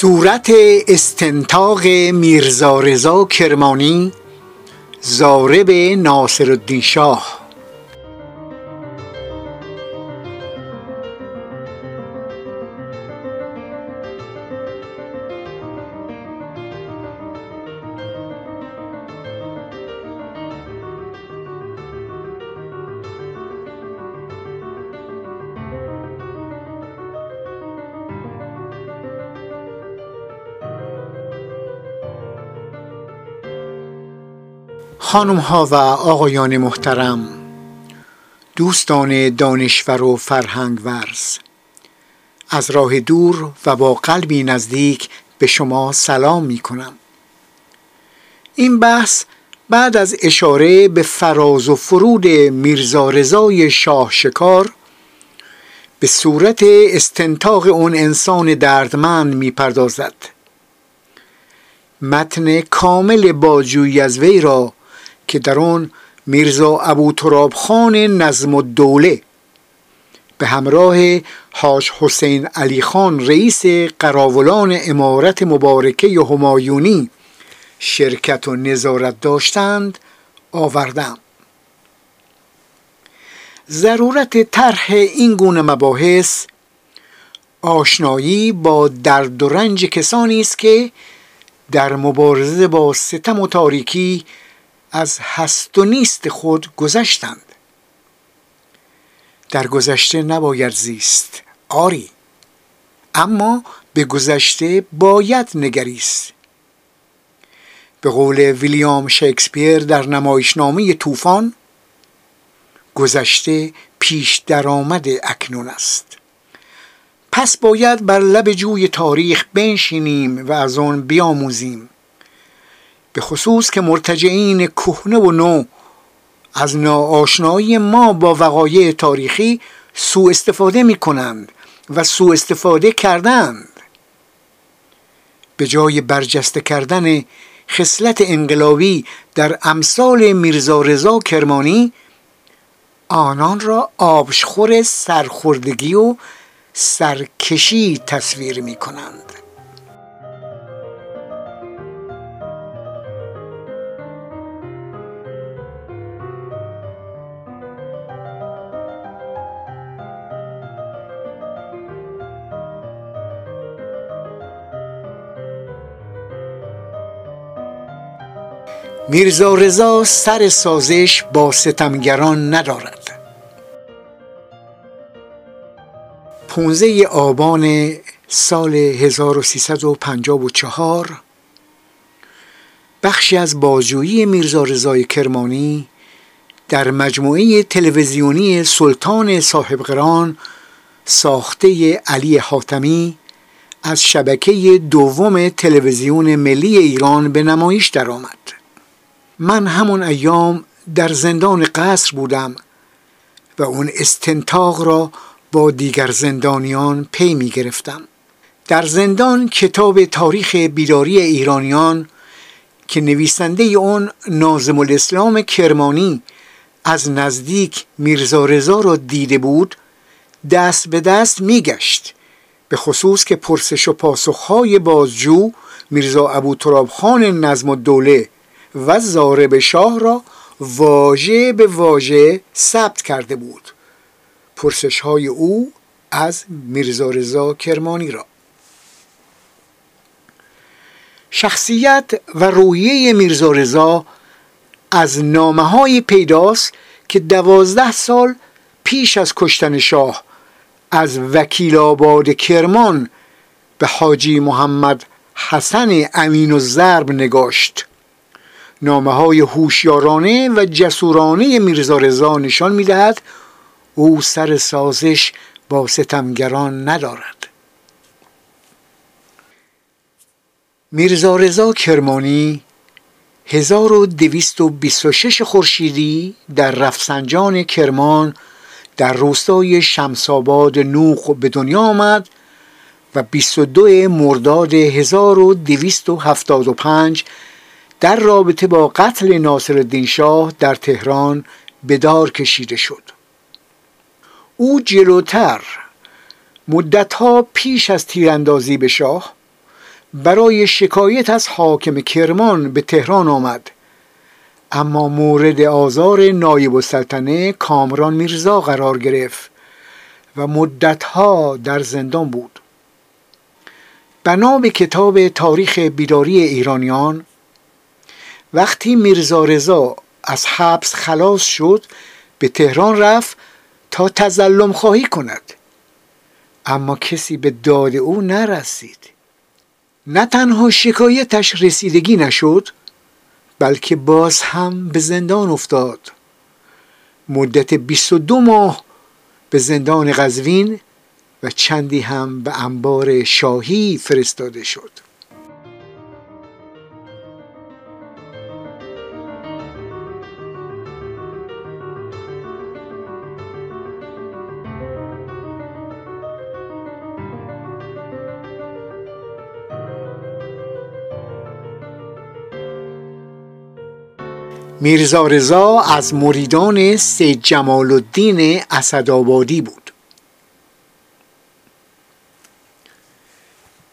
صورت استنتاق میرزا رضا کرمانی زارب ناصر الدین شاه. خانم ها و آقایان محترم دوستان دانشور و فرهنگ ورز از راه دور و با قلبی نزدیک به شما سلام می کنم این بحث بعد از اشاره به فراز و فرود میرزا رضای شاه شکار به صورت استنتاق اون انسان دردمند می پردازد متن کامل باجویی از وی را که در آن میرزا ابو تراب خان نظم الدوله به همراه حاج حسین علی خان رئیس قراولان امارت مبارکه همایونی شرکت و نظارت داشتند آوردم. ضرورت طرح این گونه مباحث آشنایی با درد و رنج کسانی است که در مبارزه با ستم و تاریکی از هست و نیست خود گذشتند. در گذشته نباید زیست آری. اما به گذشته باید نگریست. به قول ویلیام شکسپیر در نمایشنامه طوفان گذشته پیش درآمد اکنون است. پس باید بر لب جوی تاریخ بنشینیم و از آن بیاموزیم. به خصوص که مرتجعین کهنه و نو از ناآشنایی ما با وقایع تاریخی سوء استفاده می کنند و سوء استفاده کردند. به جای برجسته کردن خصلت انقلابی در امثال میرزا رضا کرمانی آنان را آبشخور سرخوردگی و سرکشی تصویر می کنند میرزا رضا سر سازش با ستمگران ندارد 15 آبان سال 1354 بخشی از بازجویی میرزا رضای کرمانی در مجموعه تلویزیونی سلطان صاحب قران ساخته علی حاتمی از شبکه دوم تلویزیون ملی ایران به نمایش درآمد. من همون ایام در زندان قصر بودم و اون استنتاق را با دیگر زندانیان پی می گرفتم. در زندان کتاب تاریخ بیداری ایرانیان که نویسنده اون نازم الاسلام کرمانی از نزدیک میرزا رضا را دیده بود دست به دست میگشت به خصوص که پرسش و پاسخهای بازجو میرزا ابو تراب خان نظم و دوله و زارب شاه را واژه به واژه ثبت کرده بود. پرسش های او از میرزا رضا کرمانی را. شخصیت و روحیه میرزا رضا از نامه های پیداست که دوازده سال پیش از کشتن شاه از وکیل آباد کرمان به حاجی محمد حسن امین و نگاشت. نامه های هوشیارانه و جسورانه میرزا رضا نشان می‌دهد او سر سازش با ستمگران ندارد. میرزا رضا کرمانی 1226 خورشیدی در رفسنجان کرمان در روستای شمساباد نوخ به دنیا آمد و 22 مرداد 1275 در رابطه با قتل ناصر شاه در تهران به دار کشیده شد. او جلوتر مدتها پیش از تیراندازی به شاه برای شکایت از حاکم کرمان به تهران آمد. اما مورد آزار نایب السلطنه کامران میرزا قرار گرفت و مدتها در زندان بود. بنا به کتاب تاریخ بیداری ایرانیان وقتی میرزا رضا از حبس خلاص شد به تهران رفت تا تزلم خواهی کند. اما کسی به داد او نرسید. نه تنها شکایتش رسیدگی نشد بلکه باز هم به زندان افتاد. مدت 22 ماه به زندان قزوین و چندی هم به انبار شاهی فرستاده شد. میرزا رضا از مریدان سید جمال الدین اسدآبادی بود.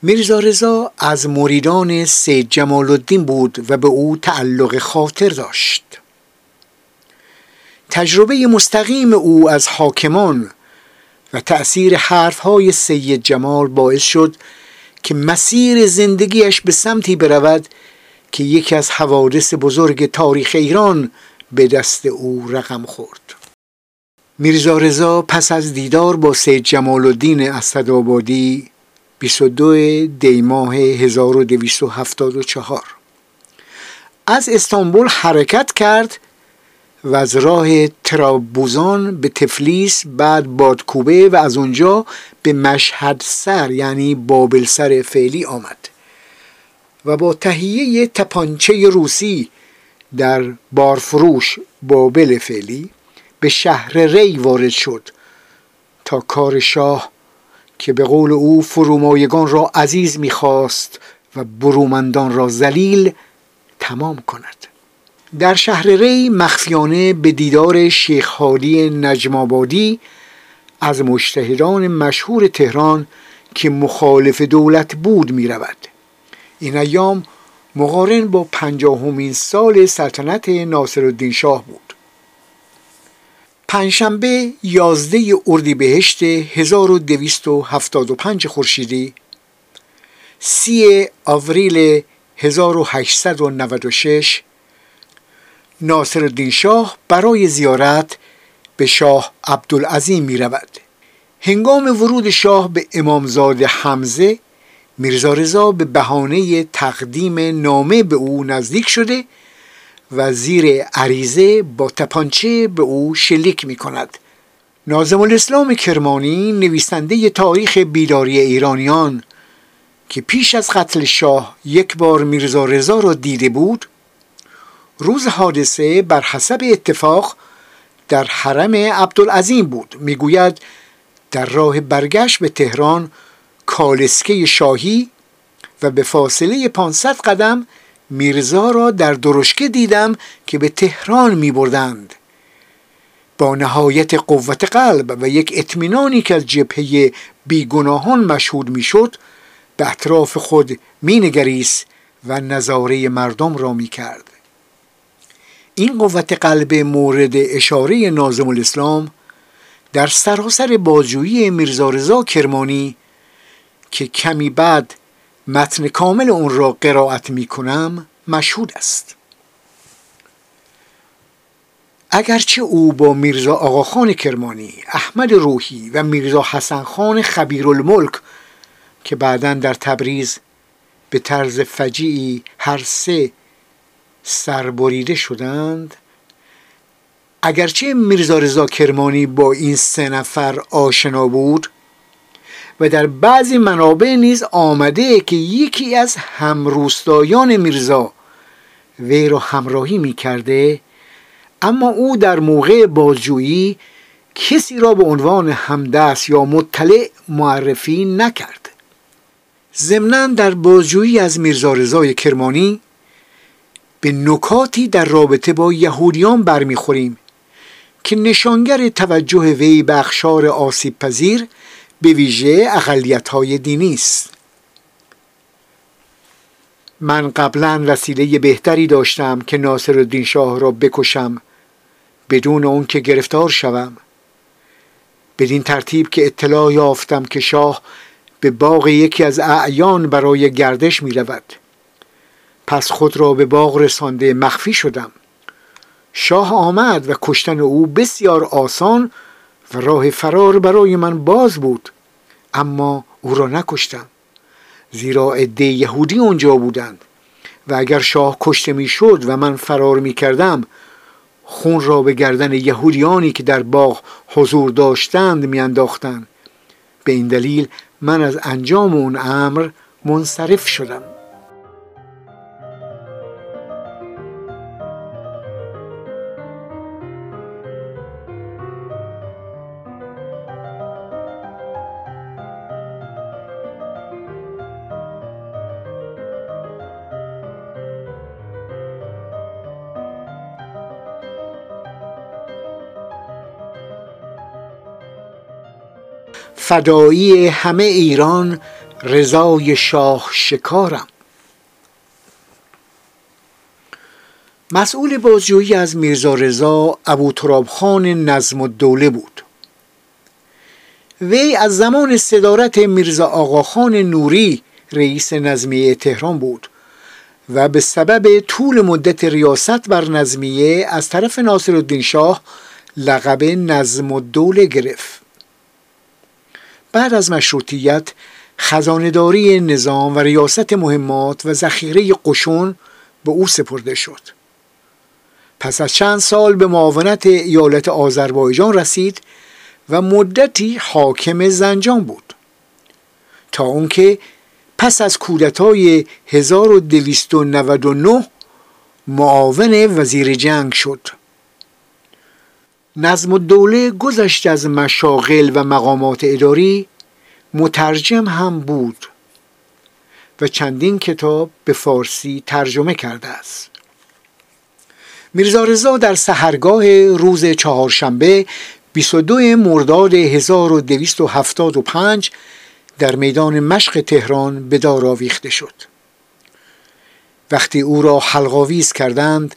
میرزا رضا از مریدان سید جمال الدین بود و به او تعلق خاطر داشت. تجربه مستقیم او از حاکمان و تأثیر حرفهای سید جمال باعث شد که مسیر زندگیش به سمتی برود که یکی از حوادث بزرگ تاریخ ایران به دست او رقم خورد. میرزا رضا پس از دیدار با سید جمال الدین اسدآبادی 22 دی ماه 1274 از استانبول حرکت کرد و از راه ترابوزان به تفلیس بعد بادکوبه و از اونجا به مشهد سر یعنی بابل سر فعلی آمد. و با تهیه تپانچه روسی در بارفروش بابل فعلی به شهر ری وارد شد تا کار شاه که به قول او فرومایگان را عزیز می‌خواست و برومندان را زلیل تمام کند در شهر ری مخفیانه به دیدار شیخ حالی نجمابادی از مشتهدان مشهور تهران که مخالف دولت بود می. این ایام مقارن با پنجاهمین سال سلطنت ناصرالدین شاه بود پنجشنبه یازده اردیبهشت 1275 خورشیدی سی آوریل 1896 ناصرالدین شاه برای زیارت به شاه عبدالعظیم می رود. هنگام ورود شاه به امامزاده حمزه میرزا رضا به بهانه تقدیم نامه به او نزدیک شده و زیر عریضه با تپانچه به او شلیک می کند نازم الاسلام کرمانی نویسنده تاریخ بیداری ایرانیان که پیش از قتل شاه یک بار میرزا رضا را دیده بود روز حادثه بر حسب اتفاق در حرم عبدالعظیم بود. می‌گوید در راه برگشت به تهران کالسکه شاهی و به فاصله 500 قدم میرزا را در درشکه دیدم که به تهران می بردند با نهایت قوت قلب و یک اطمینانی که از جبهه بیگناهان مشهود می‌شد به اطراف خود مینگریست و نظاره مردم را می کرد این قوت قلب مورد اشاره نازم الاسلام در سراسر بازجویی میرزا رضا کرمانی که کمی بعد متن کامل اون را قرائت می کنم مشهود است. اگرچه او با میرزا آقاخان کرمانی، احمد روحی و میرزا حسن خان خبیر الملک که بعدا در تبریز به طرز فجیعی هر سه سربریده شدند اگرچه میرزا رضا کرمانی با این سه نفر آشنا بود و در بعضی منابع نیز آمده که یکی از همروستایان میرزا وی را همراهی می کرده اما او در موقع بازجویی کسی را به عنوان همدست یا مطلع معرفی نکرد. ضمنا در بازجویی از میرزا رضای کرمانی به نکاتی در رابطه با یهودیان برمیخوریم که نشانگر توجه وی به اخشار آسیب پذیر به ویژه اقلیت های دینی است. من قبلا وسیله بهتری داشتم که ناصر الدین شاه را بکشم بدون اون که گرفتار شوم. بدین ترتیب که اطلاع یافتم که شاه به باغ یکی از اعیان برای گردش می رود پس خود را به باغ رسانده مخفی شدم. شاه آمد و کشتن او بسیار آسان و راه فرار برای من باز بود. اما او را نکشتم. زیرا عده یهودی اونجا بودند. و اگر شاه کشته می‌شد و من فرار می کردم خون را به گردن یهودیانی که در باغ حضور داشتند میانداختند. به این دلیل من از انجام اون امر منصرف شدم. فدایی همه ایران رضای شاه شکارم. مسئول بازجویی از میرزا رضا ابو خان نظم الدوله بود. وی از زمان صدارت میرزا آقاخان نوری رئیس نظمیه تهران بود و به سبب طول مدت ریاست بر نظمیه از طرف ناصر الدین شاه لقب نظم الدوله گرفت. بعد از مشروطیت خزانداری نظام و ریاست مهمات و ذخیره قشون به او سپرده شد. پس از چند سال به معاونت ایالت آذربایجان رسید و مدتی حاکم زنجان بود. تا اونکه پس از کودتای 1299 معاون وزیر جنگ شد. نظم الدوله گذشت از مشاغل و مقامات اداری مترجم هم بود و چندین کتاب به فارسی ترجمه کرده است. میرزا رضا در سهرگاه روز چهارشنبه 22 مرداد 1275 در میدان مشق تهران به دار آویخته شد. وقتی او را حلقاویز کردند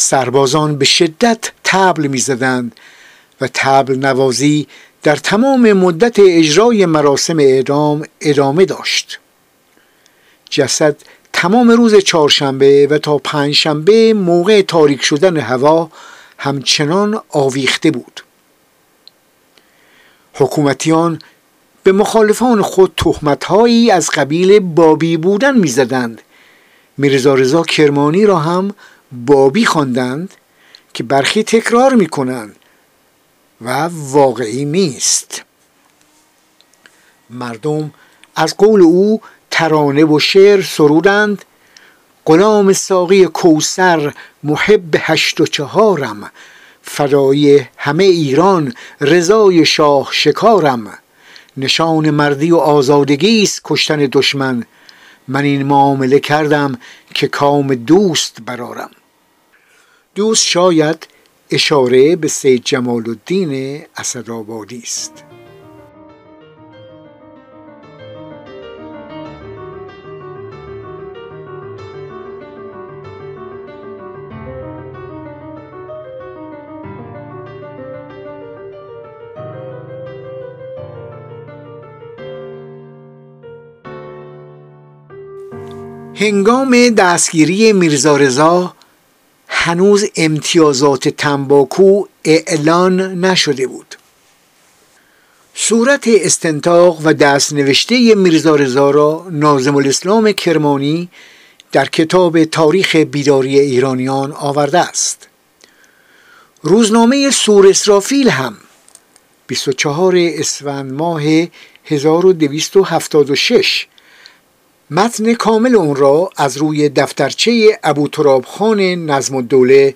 سربازان به شدت تبل می‌زدند و تبل نوازی در تمام مدت اجرای مراسم اعدام ادامه داشت. جسد تمام روز چهارشنبه و تا پنجشنبه موقع تاریک شدن هوا همچنان آویخته بود. حکومتیان به مخالفان خود تهمتهایی از قبیل بابی بودن می‌زدند. میرزا رضا کرمانی را هم بابی خواندند که برخی تکرار می کنند و واقعی نیست. مردم از قول او ترانه و شعر سرودند. غلام ساقی کوسر محب هشت و چهارم. فدای همه ایران رضای شاه شکارم. نشان مردی و آزادگی است کشتن دشمن. من این معامله کردم که کام دوست برارم دوست شاید اشاره به سید جمال الدین اسدآبادی است. هنگام دستگیری میرزا رضا هنوز امتیازات تنباکو اعلان نشده بود. صورت استنتاق و دستنوشته میرزا رضا را نازم الاسلام کرمانی در کتاب تاریخ بیداری ایرانیان آورده است. روزنامه سور اسرافیل هم 24 اسفند ماه 1276 متن کامل اون را از روی دفترچه ابو تراب خان نظم الدوله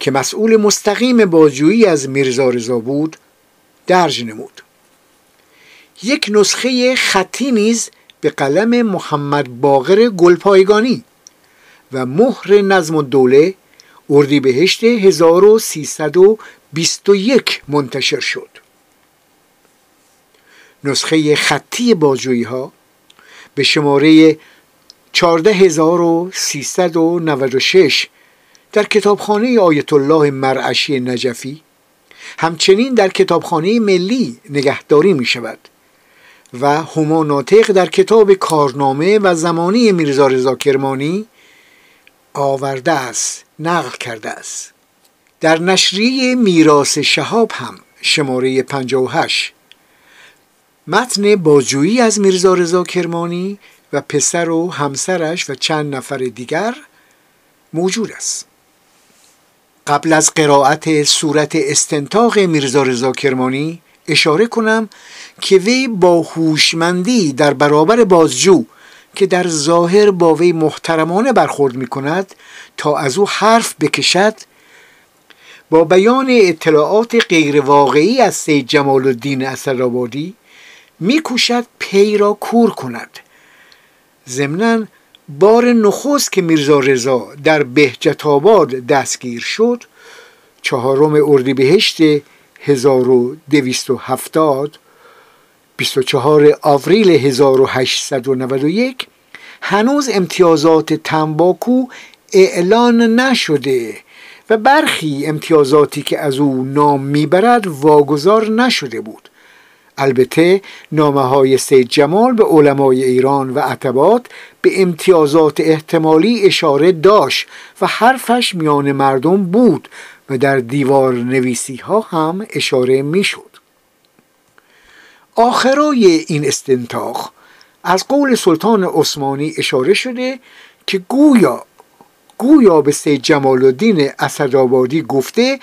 که مسئول مستقیم بازجویی از میرزا رضا بود درج نمود. یک نسخه خطی نیز به قلم محمد باقر گلپایگانی و مهر نظم الدوله اردیبهشت 1321 منتشر شد. نسخه خطی بازجویی ها به شماره 14396 در کتابخانه آیت الله مرعشی نجفی همچنین در کتابخانه ملی نگهداری می شود و هما ناطق در کتاب کارنامه و زمانی میرزا رضا کرمانی آورده است نقل کرده است. در نشریه میراث شهاب هم شماره 58 متن بازجویی از میرزا رضا کرمانی و پسر و همسرش و چند نفر دیگر موجود است. قبل از قرائت صورت استنتاق میرزا رضا کرمانی اشاره کنم که وی با هوشمندی در برابر بازجو که در ظاهر با وی محترمانه برخورد می کند تا از او حرف بکشد با بیان اطلاعات غیر واقعی از سید جمال الدین اسدآبادی میکوشد پی را کور کند. ضمنا بار نخست که میرزا رضا در بهجت آباد دستگیر شد چهارم اردیبهشت 1270 24 آوریل 1891 هنوز امتیازات تنباکو اعلان نشده و برخی امتیازاتی که از او نام می‌برد واگذار نشده بود. البته نامه های سید جمال به علمای ایران و عتبات به امتیازات احتمالی اشاره داشت و حرفش میان مردم بود و در دیوار نویسی ها هم اشاره می‌شد. آخرای این استنتاق از قول سلطان عثمانی اشاره شده که گویا گویا به سید جمال الدین اسدآبادی گفته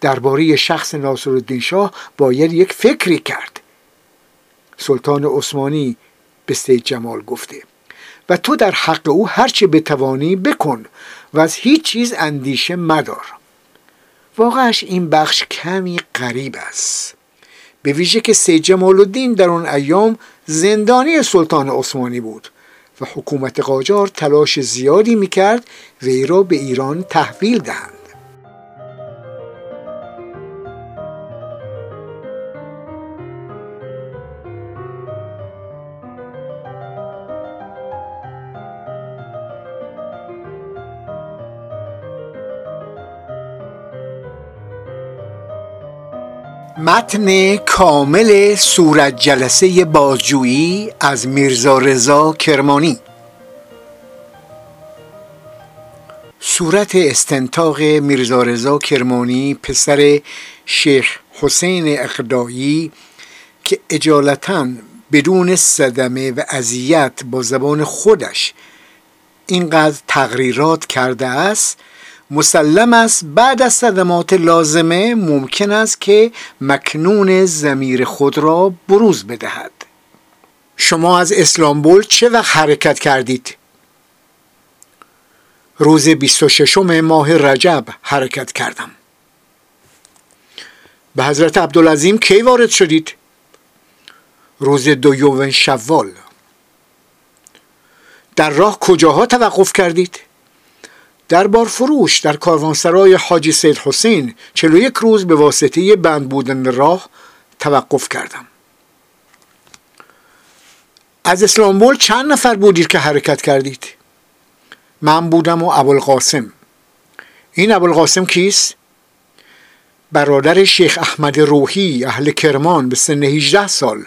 درباره شخص ناصرالدین شاه باید یک فکری کرد سلطان عثمانی به سید جمال گفته. و تو در حق او هرچه بتوانی بکن و از هیچ چیز اندیشه مدار. واقعش این بخش کمی غریب است. به ویژه که سید جمال الدین در آن ایام زندانی سلطان عثمانی بود و حکومت قاجار تلاش زیادی می‌کرد وی را به ایران تحویل دهند. متن کامل صورت جلسه بازجویی از میرزا رضا کرمانی. صورت استنتاق میرزا رضا کرمانی پسر شیخ حسین اقدایی که اجالتا بدون صدمه و اذیت با زبان خودش اینقدر تقریرات کرده است مسلم است بعد از صدمات لازمه ممکن است که مکنون زمیر خود را بروز بدهد شما از اسلامبول چه وقت حرکت کردید؟ روز 26 ماه رجب حرکت کردم به حضرت عبدالعظیم کی وارد شدید؟ روز دویوم شوال در راه کجاها توقف کردید؟ در بارفروش در کاروانسرای حاجی سید حسین یک روز به واسطه بند بودن راه توقف کردم. از اسلامبول چند نفر بودید که حرکت کردید؟ من بودم و ابوالقاسم. این ابوالقاسم کیست؟ برادر شیخ احمد روحی اهل کرمان به سن 18 سال.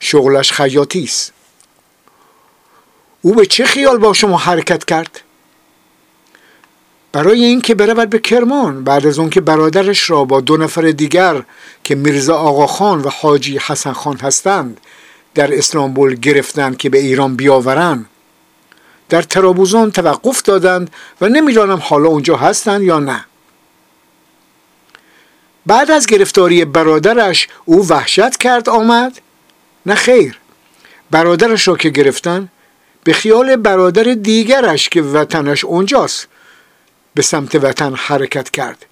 شغلش خیاطی است. او به چه خیال با شما حرکت کرد؟ برای اینکه برود به کرمان بعد از اون که برادرش را با دو نفر دیگر که میرزا آقا خان و حاجی حسن خان هستند در اسلامبول گرفتند که به ایران بیاورند در ترابوزان توقف دادند و نمی‌دانم حالا اونجا هستند یا نه. بعد از گرفتاری برادرش او وحشت کرد آمد؟ نه خیر. برادرش را که گرفتن به خیال برادر دیگرش که وطنش اونجاست. به سمت وطن حرکت کرد.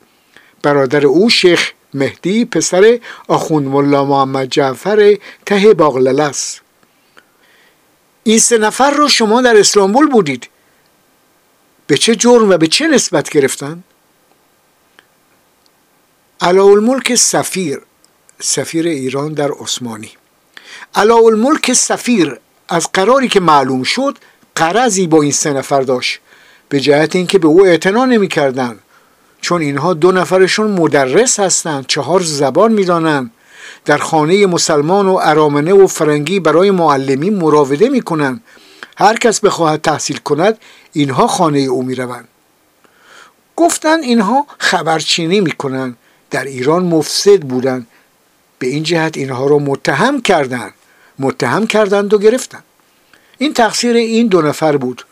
برادر او شیخ مهدی پسر آخوند ملا محمد جعفر ته باغلله است. این سه نفر رو شما در اسلامبول بودید. به چه جرم و به چه نسبت گرفتن؟ الملک سفیر سفیر ایران در عثمانی. الملک سفیر از قراری که معلوم شد قرضی با این سه نفر داشت. به جهت اینکه به او اعتنا نمی‌کردن چون اینها دو نفرشون مدرس هستند چهار زبان می‌دانند. در خانه مسلمان و ارامنه و فرنگی برای معلمی مراوده می‌کنند. هر کس بخواهد تحصیل کند اینها خانه او می‌روند. گفتند اینها خبرچینی می‌کنند. در ایران مفسد بودند. به این جهت اینها را متهم کردند. متهم کردند و گرفتند. این تقصیر این دو نفر بود.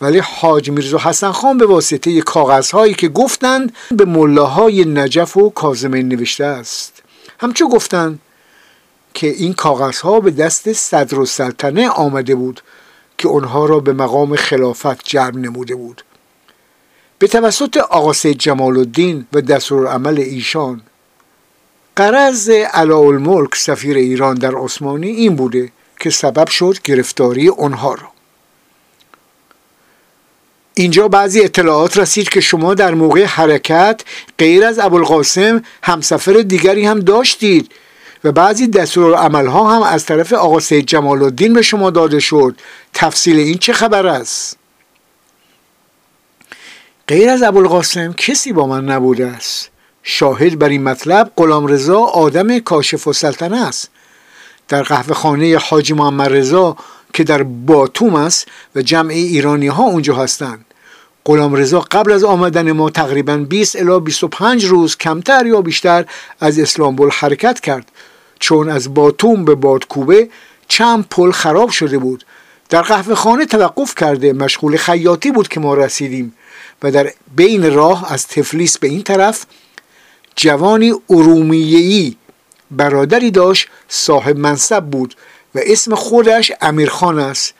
ولی حاج میرزا حسن خان به واسطه کاغذهایی که گفتند به ملاهای نجف و کازمین نوشته است. همچو گفتند که این کاغذها به دست صدر و سلطنه آمده بود که آنها را به مقام خلافت جرم نموده بود. به توسط آقا سید جمال الدین و دستور عمل ایشان قرض الملک سفیر ایران در عثمانی این بوده که سبب شد گرفتاری آنها را. اینجا بعضی اطلاعات رسید که شما در موقع حرکت غیر از ابوالقاسم همسفر دیگری هم داشتید و بعضی دستور عملها هم از طرف آقا سید جمال الدین به شما داده شد. تفصیل این چه خبر است؟ غیر از ابوالقاسم کسی با من نبوده است. شاهد بر این مطلب غلام رضا آدم کاشف و سلطنه است. در قهوه خانه حاجی محمد رضا که در باتوم است و جمع ایرانی ها اونجا هستند. غلام رضا قبل از آمدن ما تقریبا 20 الی 25 روز کمتر یا بیشتر از اسلامبول حرکت کرد. چون از باتوم به بادکوبه چند پل خراب شده بود. در قهوه خانه توقف کرده مشغول خیاطی بود که ما رسیدیم و در بین راه از تفلیس به این طرف جوانی ارومیهی برادری داشت صاحب منصب بود و اسم خودش امیرخان است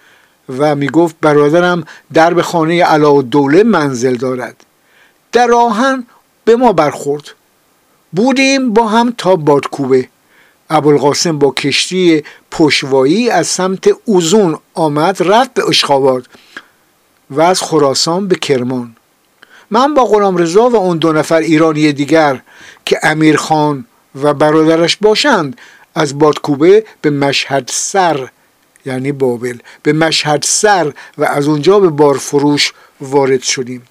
و می‌گفت برادرم درب خانه علا دوله منزل دارد. در آهن به ما برخورد. بودیم با هم تا بادکوبه. ابوالقاسم با کشتی پشوایی از سمت اوزون آمد رفت به اشخاباد و از خراسان به کرمان. من با غلام رضا و اون دو نفر ایرانی دیگر که امیر خان و برادرش باشند از بادکوبه به مشهد سر یعنی بابل به مشهد سر و از اونجا به بارفروش وارد شدیم.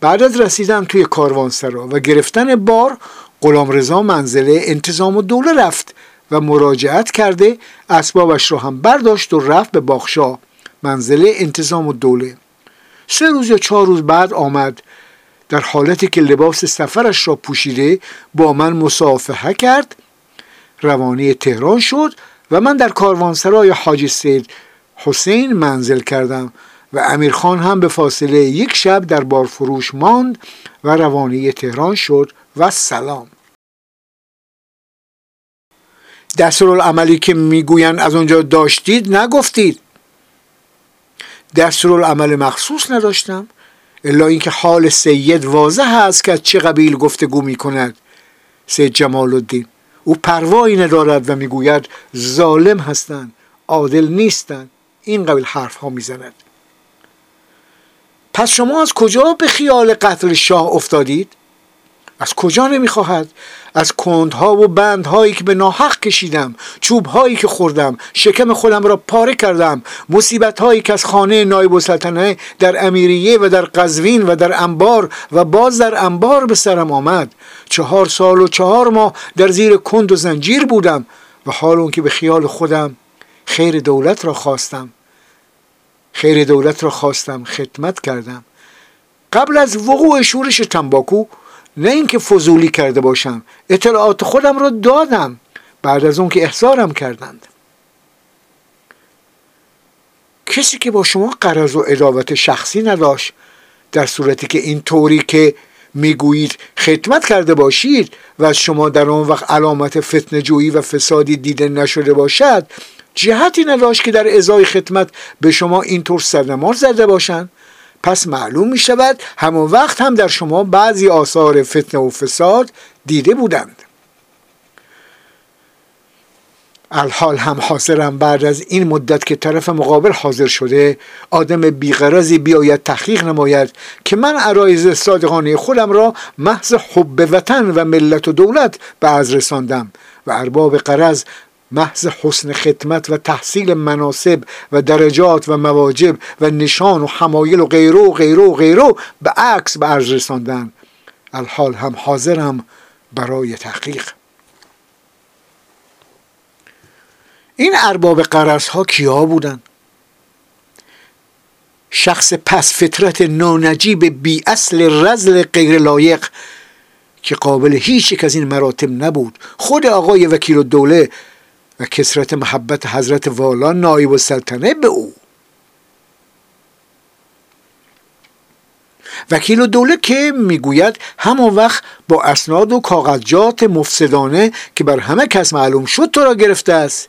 بعد از رسیدن توی کاروانسرا و گرفتن بار غلام رضا منزله انتظام و دوله رفت و مراجعت کرده اسبابش را هم برداشت و رفت به باخشا منزله انتظام و دوله سه روز یا چهار روز بعد آمد. در حالتی که لباس سفرش را پوشیده با من مصافحه کرد روانی تهران شد و من در کاروانسرای حاجی سید حسین منزل کردم و امیرخان هم به فاصله یک شب در بارفروش ماند و روانی تهران شد و سلام. دستورالعملی که می‌گویند از آنجا داشتید نگفتید. دستورالعمل مخصوص نداشتم الا اینکه حال سید واضح است که از چه قبیل گفتگو می کند سید جمال الدین او پروایی ندارد و می‌گوید ظالم هستند عادل نیستند. این قبیل حرف ها می‌زند. پس شما از کجا به خیال قتل شاه افتادید؟ از کجا نمی‌خواهد؟ از کندها و بندهایی که به ناحق کشیدم چوبهایی که خوردم شکم خودم را پاره کردم مصیبت هایی که از خانه نایب السلطنه در امیریه و در قزوین و در انبار و باز در انبار به سرم آمد. چهار سال و چهار ماه در زیر کند و زنجیر بودم و حال اون که به خیال خودم خیر دولت را خواستم. خیر دولت را خواستم خدمت کردم. قبل از وقوع شورش تنباکو نه اینکه فضولی کرده باشم اطلاعات خودم را دادم. بعد از اون که احضارم کردند. کسی که با شما قرض و اداوت شخصی نداشت در صورتی که این طوری که می‌گویید خدمت کرده باشید و از شما در آن وقت علامت فتنه جویی و فسادی دیده نشده باشد جهتی نداشت که در ازای خدمت به شما اینطور سرنمار زده باشند. پس معلوم می شود همون وقت هم در شما بعضی آثار فتنه و فساد دیده بودند. الحال هم حاضرم بعد از این مدت که طرف مقابل حاضر شده آدم بیغرزی بیاید تحقیق نماید که من عرایز صادقانه خودم را محض حب وطن و ملت و دولت به از رساندم و ارباب قرض محض حسن خدمت و تحصیل مناسب و درجات و مواجب و نشان و حمایل و غیره و غیره و غیره به عکس به عرض رساندن. الحال هم حاضرم برای تحقیق. این ارباب قرص ها کیا بودن؟ شخص پس فطرت نانجیب بی اصل رزل غیر لایق که قابل هیچ یک از این مراتب نبود. خود آقای وکیل الدوله و کسرت محبت حضرت والا نایب السلطنه به او. وکیل و دوله که می‌گوید همون وقت با اسناد و کاغذجات مفسدانه که بر همه کس معلوم شد تو را گرفته است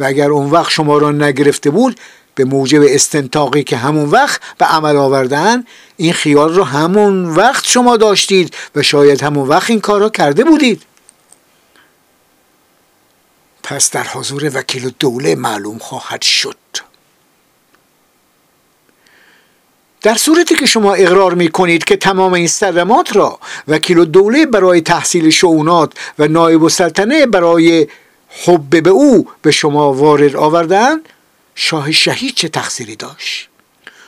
و اگر اون وقت شما را نگرفته بود به موجب استنتاقی که همون وقت به عمل آوردن این خیال رو همون وقت شما داشتید و شاید همون وقت این کار را کرده بودید. پس در حضور وکیل دوله معلوم خواهد شد. در صورتی که شما اقرار می کنید که تمام این صدمات را وکیل دوله برای تحصیل شعونات و نایب السلطنه برای حب به او به شما وارد آوردن شاه شهید چه تقصیری داشت؟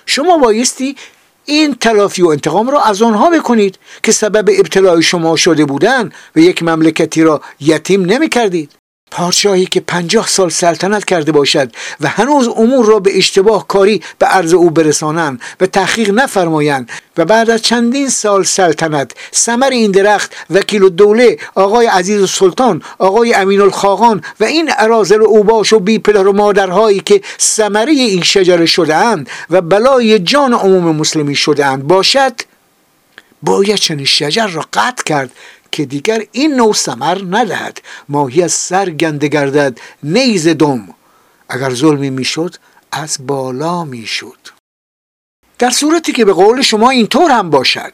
شما بایستی این تلافی و انتقام را از آنها بکنید که سبب ابتلای شما شده بودن و یک مملکتی را یتیم نمی کردید پادشاهی که پنجاه سال سلطنت کرده باشد و هنوز امور را به اشتباه کاری به عرض او برسانند و تحقیق نفرمایند و بعد از چندین سال سلطنت سمر این درخت وکیل الدوله آقای عزیز سلطان آقای امین الخاقان و این ارازل و اوباش و بی پدر و مادرهایی که سمره این شجره شدهاند و بلای جان عموم مسلمی شدهاند باشد باید چنین شجر را قطع کرد که دیگر این نوع سمر ندهد. ماهی از سر گنده گردد نیز دم. اگر ظلمی می‌شد از بالا می‌شد. در صورتی که به قول شما اینطور هم باشد.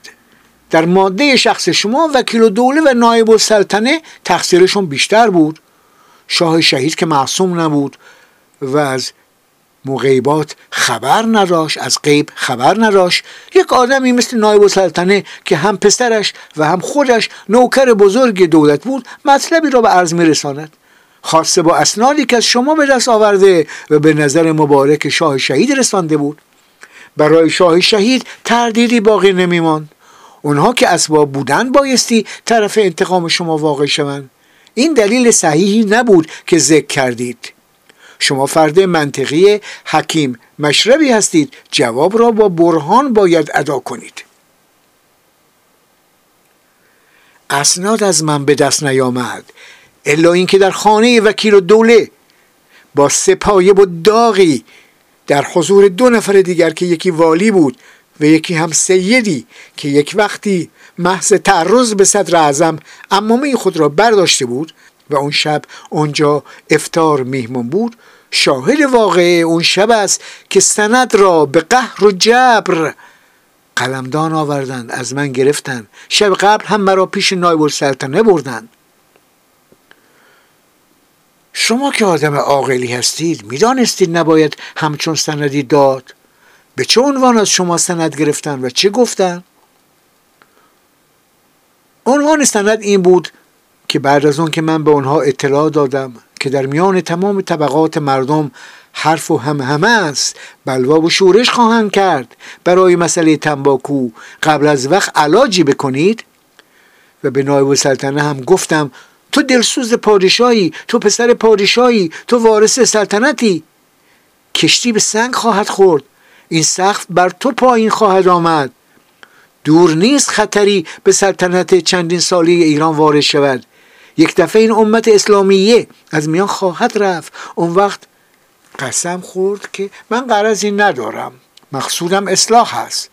در ماده شخص شما وکیل و دوله و نایب السلطنه تقصیرشون بیشتر بود. شاه شهید که معصوم نبود و از مغیبات خبر نداشت از غیب خبر نداشت یک آدمی مثل نایب السلطنه که هم پسرش و هم خودش نوکر بزرگ دولت بود مطلبی را به عرض میرساند. خاصه با اسنادی که از شما به دست آورده و به نظر مبارک شاه شهید رسانده بود. برای شاه شهید تردیدی باقی نمیماند. اونها که اسباب بودن بایستی طرف انتقام شما واقع شوند. این دلیل صحیحی نبود که ذکر کردید. شما فرد منطقی حکیم مشربی هستید جواب را با برهان باید ادا کنید. اسناد از من به دست نیامد الا اینکه در خانه وکیل و دوله با سپایه و داغی در حضور دو نفر دیگر که یکی والی بود و یکی هم سیدی که یک وقتی محض تعرض به صدر اعظم امامه خود را برداشته بود و اون شب اونجا افتار میهمان بود شاهد واقعه اون شب است که سند را به قهر و جبر قلمدان آوردند از من گرفتن شب قبل هم مرا پیش نایب السلطنه بردند. شما که آدم عاقلی هستید می‌دانستید نباید همچون سندی داد؟ به چه عنوان از شما سند گرفتن و چه گفتن؟ عنوان سند این بود که بعد از اون که من به اونها اطلاع دادم که در میان تمام طبقات مردم حرف و هم همه است بلوا و شورش خواهند کرد برای مسئله تنباکو. قبل از وقت علاجی بکنید. و به نایب سلطنه هم گفتم تو دلسوز پادشاهی تو پسر پادشاهی تو وارث سلطنتی. کشتی به سنگ خواهد خورد. این سخت بر تو پایین خواهد آمد. دور نیست خطری به سلطنت چندین سالی ایران وارد شود. یک دفعه این امت اسلامیه از میان خواهد رفت. اون وقت قسم خورد که من قرضی ندارم. مقصودم اصلاح هست.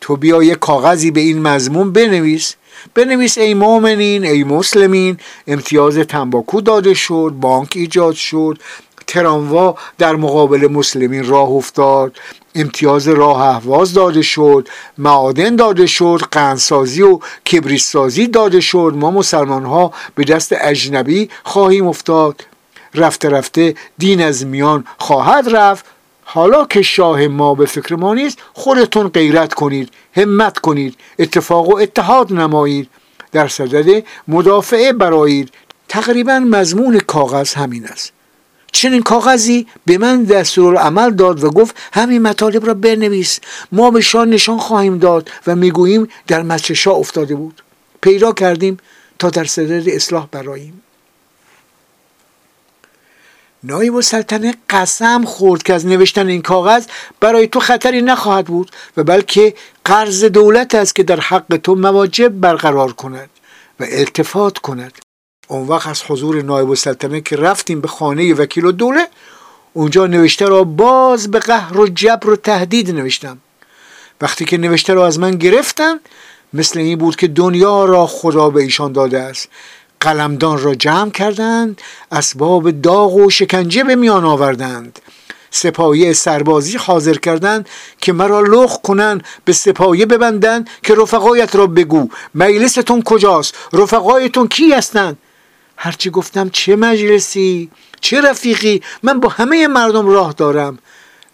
تو بیا یه کاغذی به این مضمون بنویس. بنویس ای مؤمنین ای مسلمین. امتیاز تنباکو داده شد بانک ایجاد شد. تراموا در مقابل مسلمین راه افتاد. امتیاز راه اهواز داده شد معادن داده شد قنسازی و کبریستازی داده شد. ما مسلمان ها به دست اجنبی خواهیم افتاد. رفته رفته دین از میان خواهد رفت. حالا که شاه ما به فکر ما نیست خودتون غیرت کنید همت کنید اتفاق و اتحاد نمایید. در صدد مدافعه برایید تقریبا مضمون کاغذ همین است. چنین کاغذی به من دستور عمل داد و گفت همین مطالب را بنویس. ما به شاه نشان خواهیم داد و می‌گوییم در مسجد شاه افتاده بود. پیدا کردیم تا در صدر اصلاح براییم نایب السلطنه قسم خورد که از نوشتن این کاغذ برای تو خطری نخواهد بود و بلکه قرض دولت است که در حق تو مواجب برقرار کند و التفات کند. اون وقت از حضور نایب السلطنه که رفتیم به خانه وکیل و دوله اونجا نوشته را باز به قهر و جبر و تهدید نوشتم. وقتی که نوشته را از من گرفتن مثل این بود که دنیا را خدا به ایشان داده است. قلمدان را جمع کردند اسباب داغ و شکنجه به میان آوردند. سپایه سربازی حاضر کردند که مرا لخ کنند به سپایه ببندند که رفقایت را بگو. مجلستون کجاست؟ رفقایتون کی هستند؟ هرچی گفتم چه مجلسی چه رفیقی؟ من با همه مردم راه دارم.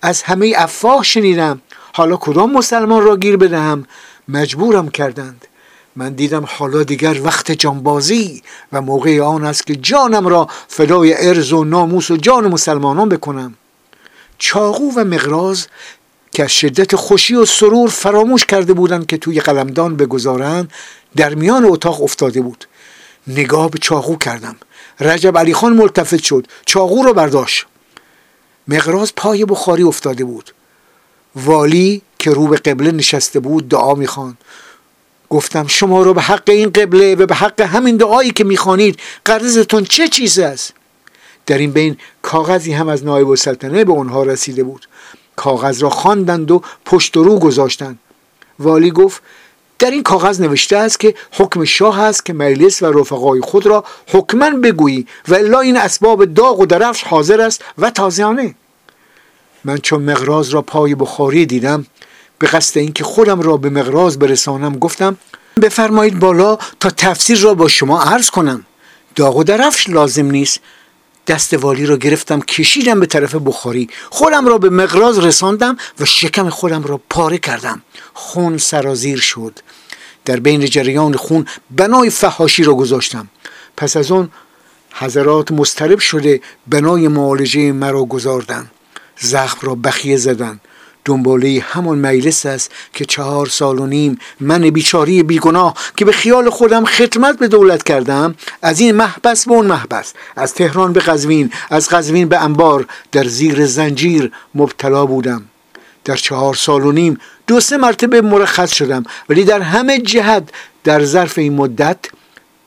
از همه افواه شنیدم. حالا کدام مسلمان را گیر بدهم؟ مجبورم کردند. من دیدم حالا دیگر وقت جانبازی و موقع آن است که جانم را فدای ارز و ناموس و جان مسلمانان بکنم. چاقو و مقراز که از شدت خوشی و سرور فراموش کرده بودند که توی قلمدان بگذارند در میان اتاق افتاده بود. نگاه به چاقو کردم. رجب علی خان ملتفت شد. چاقو رو برداشت. مقراز پای بخاری افتاده بود. والی که رو به قبله نشسته بود دعا می‌خواند. گفتم شما رو به حق این قبله و به حق همین دعایی که می‌خوانید قرضتون چه چیز است؟ در این بین کاغذی هم از نایب السلطنه به اونها رسیده بود. کاغذ را خواندند و پشت و رو گذاشتند. والی گفت در این کاغذ نوشته است که حکم شاه است که مجلس و رفقای خود را حکما بگویی و الا این اسباب داغ و درفش حاضر است و تازیانه من چون مغراز را پای بخاری دیدم به قصد اینکه خودم را به مغراز برسانم گفتم بفرمایید بالا تا تفسیر را با شما عرض کنم. داغ و درفش لازم نیست. دست والی را گرفتم کشیدم به طرف بخاری. خودم را به مقراز رساندم و شکم خودم را پاره کردم. خون سرازیر شد. در بین جریان خون بنای فهاشی را گذاشتم. پس از اون حضرات مسترب شده بنای معالجه مرا گذاردن زخم را بخیه زدن دنباله همان مجلس است که چهار سال و نیم من بیچاری بیگناه که به خیال خودم خدمت به دولت کردم از این محبس به اون محبس از تهران به قزوین از قزوین به انبار در زیر زنجیر مبتلا بودم. در چهار سال و نیم دو سه مرتبه مرخص شدم ولی در همه جهت در ظرف این مدت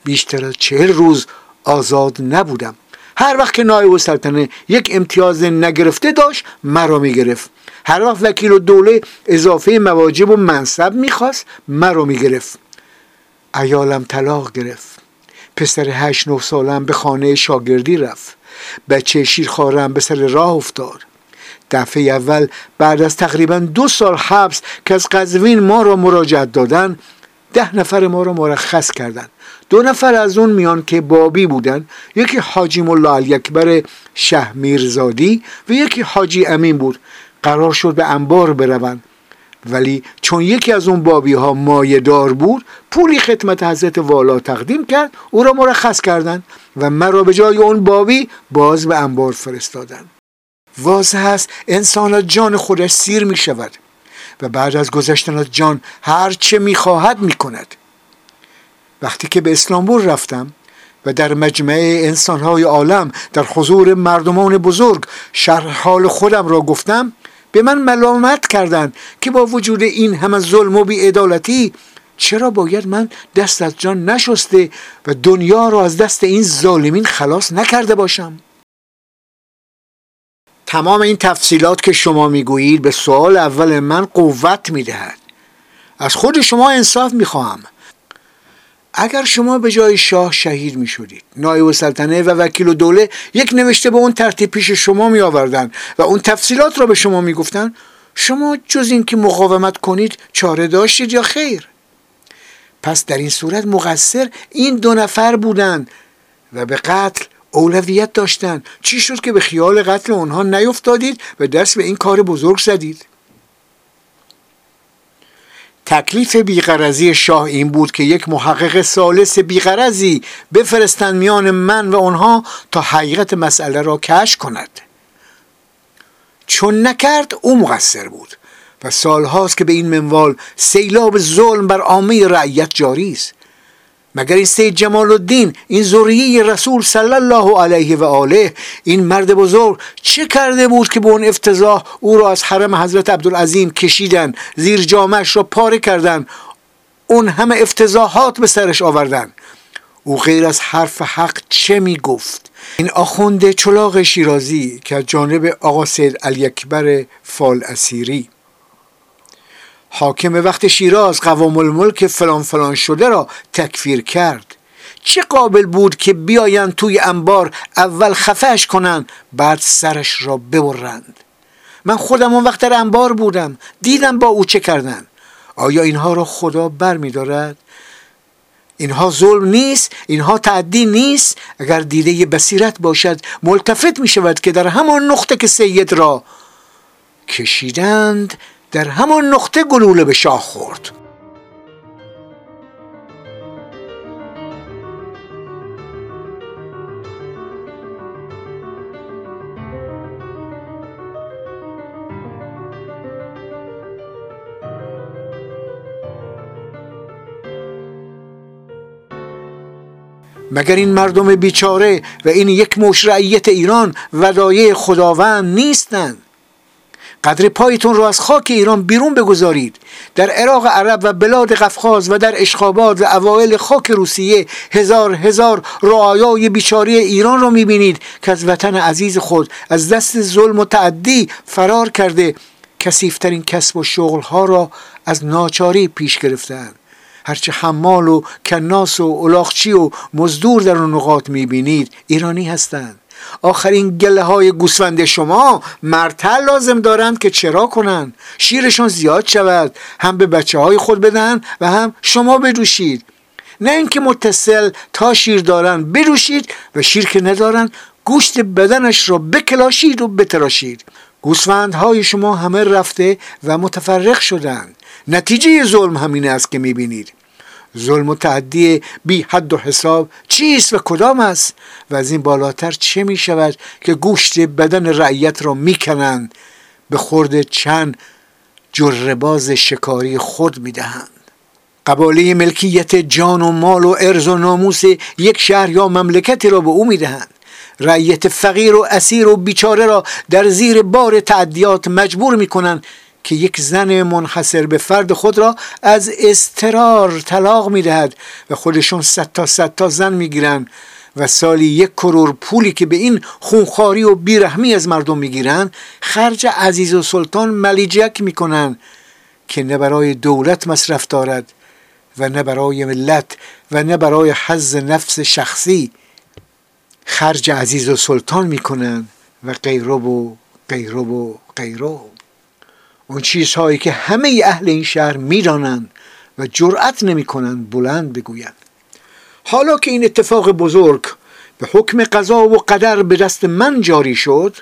بیشتر از چهل روز آزاد نبودم. هر وقت که نایب السلطنه یک امتیاز نگرفته داشت مرا می‌گرفت. هر وقت وکیل و دوله اضافه مواجب و منصب می‌خواست مرا می‌گرفت. ایالم طلاق گرفت. پسر هشت نه سالم به خانه شاگردی رفت. بچه شیرخوارم به سر راه افتاد. دفعه اول بعد از تقریبا دو سال حبس که از قزوین ما را مراجعت دادن ده نفر ما را مرخص کردند دو نفر از اون میان که بابی بودن یکی حاجی ملا علی اکبر شه میرزادی و یکی حاجی امین بود. قرار شد به انبار بروند. ولی چون یکی از اون بابی ها مایه دار بود پولی خدمت حضرت والا تقدیم کرد او را مرخص کردند و مرا به جای اون بابی باز به انبار فرستادند. واضح است انسان جان خودش سیر می شود و بعد از گذشتن از جان هر چه می خواهد می کند. وقتی که به اسلامبول رفتم و در مجمع انسانهای عالم در حضور مردمان بزرگ شرح حال خودم را گفتم به من ملامت کردند که با وجود این همه ظلم و بیعدالتی چرا باید من دست از جان نشسته و دنیا را از دست این ظالمین خلاص نکرده باشم؟ تمام این تفصیلات که شما می‌گویید به سوال اول من قوت می‌دهد. از خود شما انصاف می‌خواهم. اگر شما به جای شاه شهید می شدید نایب سلطنه و وکیل و دوله یک نوشته به اون ترتیب پیش شما می آوردن و اون تفصیلات را به شما می گفتن شما جز اینکه مقاومت کنید چاره داشتید یا خیر؟ پس در این صورت مقصر این دو نفر بودند و به قتل اولویت داشتند. چی شد که به خیال قتل آنها نیفتادید و دست به این کار بزرگ زدید؟ تکلیف بیغرزی شاه این بود که یک محقق سالس بیغرزی بفرستند میان من و آنها تا حقیقت مسئله را کش کند. چون نکرد او مقصر بود و سالهاست که به این منوال سیلاب ظلم بر عامه رعیت جاری است. مگر این سید جمال الدین این ذریه رسول صلی الله علیه و آله این مرد بزرگ چه کرده بود که به اون افتضاح او را از حرم حضرت عبدالعظیم کشیدن زیر جامعش را پاره کردن اون همه افتضاحات به سرش آوردن؟ او غیر از حرف حق چه می گفت این آخونده چلاغ شیرازی که از جانب آقا سید علی اکبر فال اسیری حاکم وقت شیراز قوام الملک فلان فلان شده را تکفیر کرد. چه قابل بود که بیایند توی انبار اول خفش کنند بعد سرش را ببرند؟ من خودم اون وقت در انبار بودم. دیدم با او چه کردن. آیا اینها را خدا بر می دارد؟ اینها ظلم نیست اینها تعدی نیست. اگر دیده بصیرت باشد ملتفت می شود که در همان نقطه که سید را کشیدند در همان نقطه گلوله به شاه خورد. مگر این مردم بیچاره و این یک مشرعیت ایران ودایه خداوند نیستند؟ قدر پایتون رو از خاک ایران بیرون بگذارید. در عراق عرب و بلاد قفقاز و در اشخابات و اوائل خاک روسیه هزار هزار رعایای بیچاره ایران رو می‌بینید که از وطن عزیز خود از دست ظلم و تعدی فرار کرده. کسیفترین کسب و شغلها را از ناچاری پیش گرفتند هرچه حمال و کناس و الاغچی و مزدور در اون نقاط می‌بینید ایرانی هستند. آخرین گله های گوسفند شما مرتل لازم دارند که چرا کنند؟ شیرشون زیاد شود هم به بچه های خود بدن و هم شما بدوشید نه اینکه متصل تا شیر دارن بدوشید و شیر که ندارن گوشت بدنش را بکلاشید و بتراشید. گوسفندهای شما همه رفته و متفرق شدند. نتیجه ظلم همین است که می‌بینید. ظلم و تعدی بی حد و حساب چیست و کدام است؟ و از این بالاتر چه می شود که گوشت بدن رعیت را می کنند؟ به خورد چند جرباز شکاری خود می دهند. قباله ملکیت جان و مال و ارز و ناموس یک شهر یا مملکتی را به او می دهند. رعیت فقیر و اسیر و بیچاره را در زیر بار تعدیات مجبور می کنند که یک زن منحصر به فرد خود را از استرار طلاق می‌دهد و خودشون صد تا صد تا زن می‌گیرن و سالی یک کرور پولی که به این خونخاری و بیرحمی از مردم می‌گیرن خرج عزیز و سلطان ملیجک می‌کنن که نه برای دولت مصرف دارد و نه برای ملت و نه برای حز نفس شخصی خرج عزیز و سلطان می‌کنن و غیرو و غیرو و غیرو. اون چیزهایی که همه اهل این شهر می‌دانند و جرأت نمی‌کنند بلند بگویند. حالا که این اتفاق بزرگ به حکم قضا و قدر به دست من جاری شد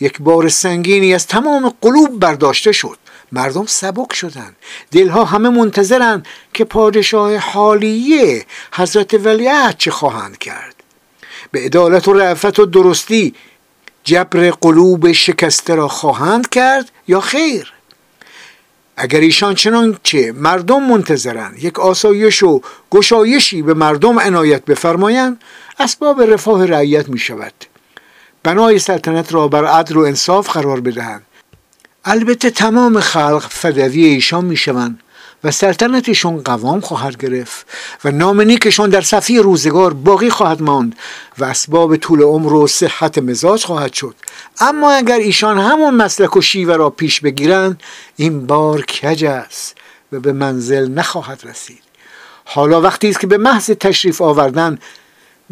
یک بار سنگینی از تمام قلوب برداشته شد. مردم سبک شدند. دلها همه منتظرند که پادشاه حالیه حضرت ولیعت چه خواهند کرد. به عدالت و رعفت و درستی جبر قلوب شکسته را خواهند کرد یا خیر؟ اگر ایشان چنان که مردم منتظرند یک آسایش و گشایشی به مردم عنایت بفرمایند اسباب رفاه رعیت می شود بنای سلطنت را بر عدل و انصاف قرار بدهند. البته تمام خلق فدوی ایشان می شوند و سلطنتشون قوام خواهد گرفت و نام نیکشون در صفی روزگار باقی خواهد ماند و اسباب طول عمر و صحت مزاج خواهد شد. اما اگر ایشان همون مسلک و شیوه را پیش بگیرند این بار کج است و به منزل نخواهد رسید. حالا وقتی است که به محض تشریف آوردن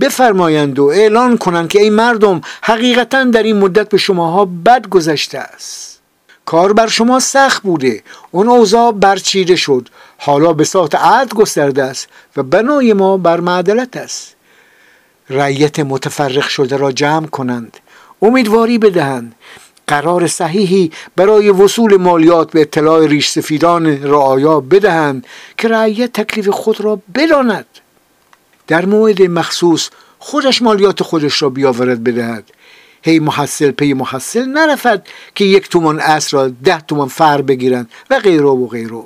بفرمایند و اعلان کنند که این مردم حقیقتا در این مدت به شماها بد گذشته است. کار بر شما سخت بوده. اون اوضاع برچیده شد. حالا به ساعت عد گسترده است و بنای ما بر معدلت است. رعیت متفرق شده را جمع کنند. امیدواری بدهند. قرار صحیحی برای وصول مالیات به اطلاع ریش سفیدان رعایا بدهند که رعیت تکلیف خود را بداند. در موعد مخصوص خودش مالیات خودش را بیاورد بدهد. هی محصل پی محصل نرفد که یک تومان اصر را ده تومان فر بگیرند و غیره و غیره.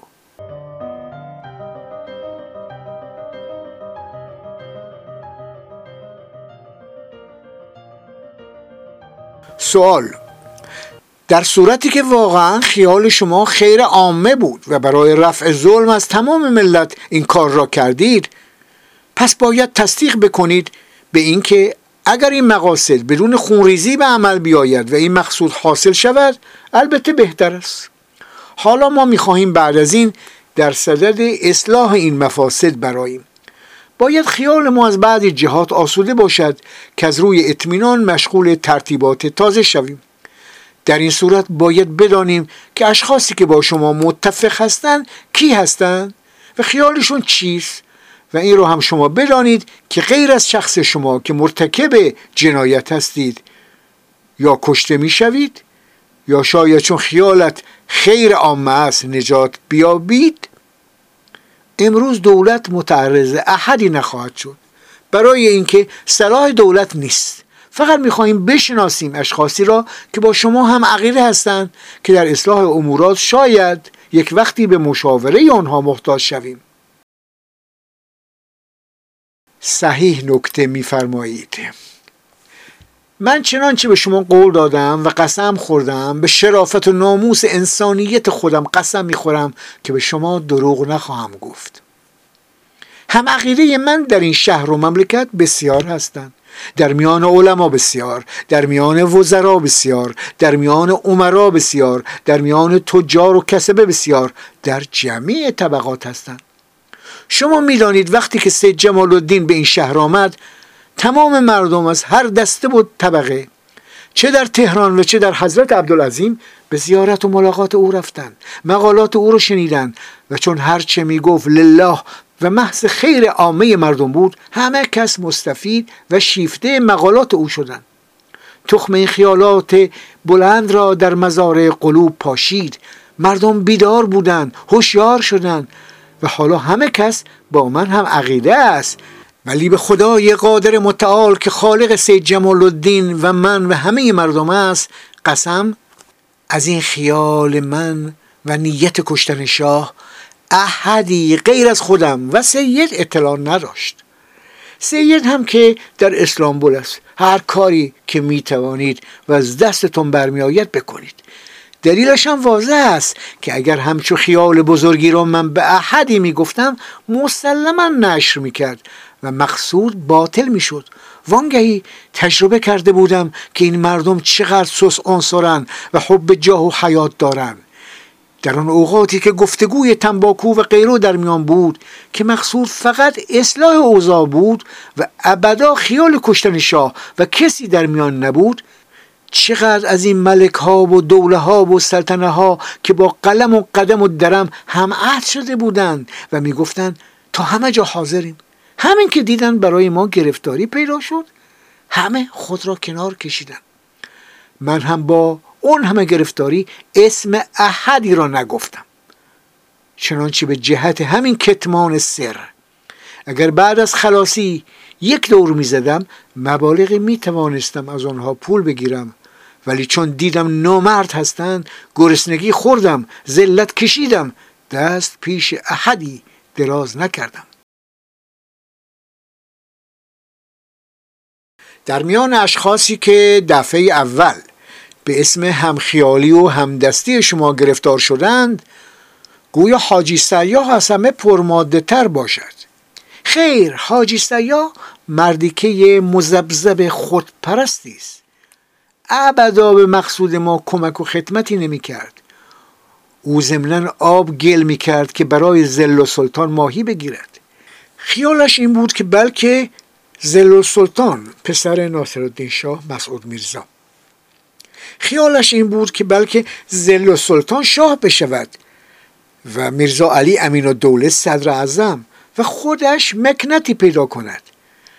سوال در صورتی که واقعا خیال شما خیر عامه بود و برای رفع ظلم از تمام ملت این کار را کردید پس باید تصدیق بکنید به اینکه اگر این مقاصد بدون خونریزی به عمل بیاید و این مقصود حاصل شود البته بهتر است. حالا ما می‌خواهیم بعد از این در صدد اصلاح این مفاسد براییم. باید خیال ما از بعضی جهات آسوده باشد که از روی اطمینان مشغول ترتیبات تازه شویم. در این صورت باید بدانیم که اشخاصی که با شما متفق هستند کی هستند و خیالشون چیست. و این رو هم شما بدانید که غیر از شخص شما که مرتکب جنایت هستید یا کشته می‌شوید یا شاید چون خیالت خیر عامه است نجات بیابید امروز دولت متعرض احدی نخواهد شد. برای اینکه صلاح دولت نیست. فقط می‌خواهیم بشناسیم اشخاصی را که با شما هم عقیده هستند که در اصلاح امورات شاید یک وقتی به مشاوره آنها محتاج شویم. صحیح نکته میفرمایید. من چنانچه به شما قول دادم و قسم خوردم به شرافت و ناموس انسانیت خودم قسم می‌خورم که به شما دروغ نخواهم گفت. هم عقیده من در این شهر و مملکت بسیار هستند. در میان علما بسیار در میان وزرا بسیار در میان عمرا بسیار در میان تجار و کسبه بسیار در جمعی طبقات هستند. شما می‌دانید وقتی که سید جمال الدین به این شهر آمد تمام مردم از هر دسته بود طبقه چه در تهران و چه در حضرت عبدالعظیم به زیارت و ملاقات او رفتند مقالات او رو شنیدند و چون هرچه می‌گفت لله و محض خیر عامه مردم بود همه کس مستفید و شیفته مقالات او شدند. تخم این خیالات بلند را در مزارع قلوب پاشید. مردم بیدار بودند هوشیار شدند. و حالا همه کس با من هم عقیده است. ولی به خدای قادر متعال که خالق سید جمال الدین و من و همه مردم است قسم از این خیال من و نیت کشتن شاه احدی غیر از خودم و سید اطلاع نداشت. سید هم که در اسلام است. هر کاری که می توانید و از دستتون برمیآید بکنید. دلیلش هم واضح است که اگر همچو خیال بزرگی را من به احدی می‌گفتم مسلما نشر می‌کرد و مقصود باطل می‌شد. وانگهی تجربه کرده بودم که این مردم چقدر سس عنصرن و حب جاه و حیات دارند در آن اوقاتی که گفتگوی تنباکو و غیرو در میان بود که مقصود فقط اصلاح اوضاع بود و ابدا خیال کشتن شاه و کسی در میان نبود چقدر از این ملک ها و دوله ها و سلطنه ها که با قلم و قدم و درم هم عهد شده بودند و می‌گفتند تا همه جا حاضریم. همین که دیدن برای ما گرفتاری پیدا شد همه خود را کنار کشیدن. من هم با اون همه گرفتاری اسم احدی را نگفتم. چنانچه به جهت همین کتمان سر. اگر بعد از خلاصی یک دور می زدم مبالغی می توانستم از آنها پول بگیرم. ولی چون دیدم نامرد هستند گرسنگی خوردم ذلت کشیدم دست پیش احدی دراز نکردم. در میان اشخاصی که دفعه اول به اسم همخیالی و همدستی شما گرفتار شدند گویا حاجی سیاه از همه پرماده تر باشد. خیر حاجی سیاه مردیکه مزبزب خودپرستی است. ابدا به مقصود ما کمک و خدمتی نمی کرد او ضمنا آب گل می کرد که برای زل و سلطان ماهی بگیرد. خیالش این بود که بلکه زل و سلطان پسر ناصرالدین شاه مسعود میرزا. خیالش این بود که بلکه زل و سلطان شاه بشود و میرزا علی امین و دوله صدر اعظم و خودش مکنتی پیدا کند.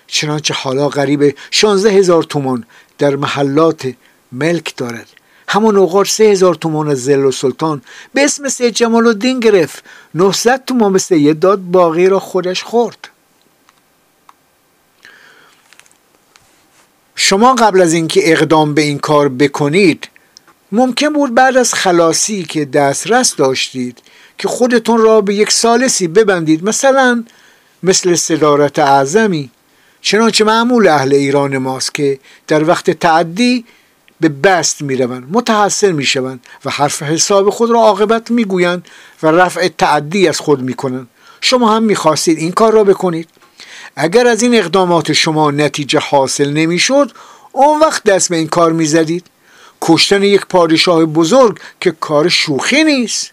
چنانچه حالا قریب 16 هزار تومان در محلات ملک دارد. همون اوقات سه هزار تومان از زل و سلطان به اسم سید جمال الدین گرفت. 900 تومان به سید داد باقی را خودش خورد. شما قبل از اینکه اقدام به این کار بکنید ممکن بود بعد از خلاصی که دسترس داشتید که خودتون را به یک سالسی ببندید. مثلا مثل صدارت اعظمی. چنانچه معمول اهل ایران ماست که در وقت تعدی به بست می‌روند متحسن می‌شوند و حرف حساب خود را عاقبت می‌گویند و رفع تعدی از خود می‌کنند. شما هم می‌خواستید این کار را بکنید. اگر از این اقدامات شما نتیجه حاصل نمی‌شد اون وقت دست به این کار می‌زدید. کشتن یک پادشاه بزرگ که کار شوخی نیست.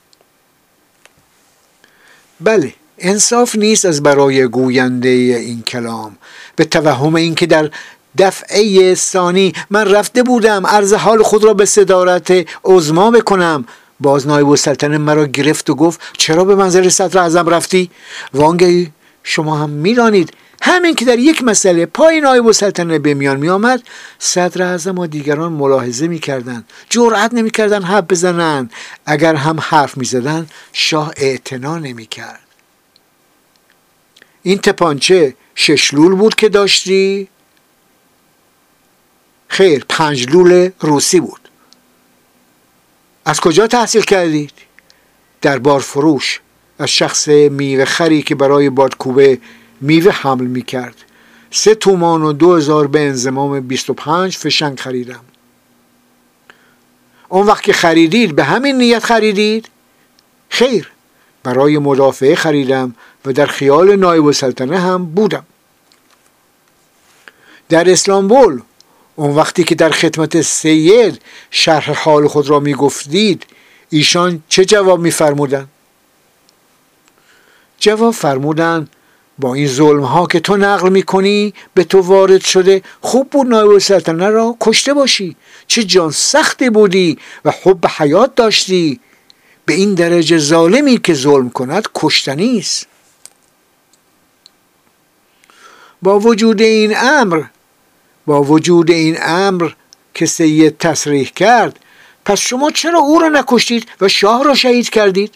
بله انصاف نیست از برای گوینده این کلام. به توهم اینکه در دفعه ثانی من رفته بودم عرض حال خود را به صدارت عزما بکنم. باز نایب السلطنه مرا گرفت و گفت چرا به منظر صدر اعظم رفتی؟ وانگهی شما هم می‌دانید همین که در یک مسئله پای نایب السلطنه به میان می آمد صدر اعظم و دیگران ملاحظه می‌کردند. جرأت نمی‌کردند حرف بزنند. اگر هم حرف می‌زدند شاه اعتنا نمی‌کرد. این تپانچه شش لول بود که داشتی؟ خیر پنج لول روسی بود. از کجا تحصیل کردید؟ در بار فروش از شخص میوه خری که برای بادکوبه میوه حمل می‌کرد سه تومان و دو هزار به انزمام بیست و پنج فشنگ خریدم اون وقت که خریدید به همین نیت خریدید؟ خیر برای مدافعه خریدم و در خیال نایب السلطنه هم بودم در اسلامبول اون وقتی که در خدمت سید شرح حال خود را می گفتید ایشان چه جواب می فرمودن؟ جواب فرمودن با این ظلم ها که تو نقل می کنی به تو وارد شده خوب بود نایب السلطنه را کشته باشی. چه جان سختی بودی و حب حیات داشتی. به این درجه ظالمی که ظلم کند کشتنی است. با وجود این امر با وجود این امر که سید تصریح کرد پس شما چرا او را نکشتید و شاه را شهید کردید؟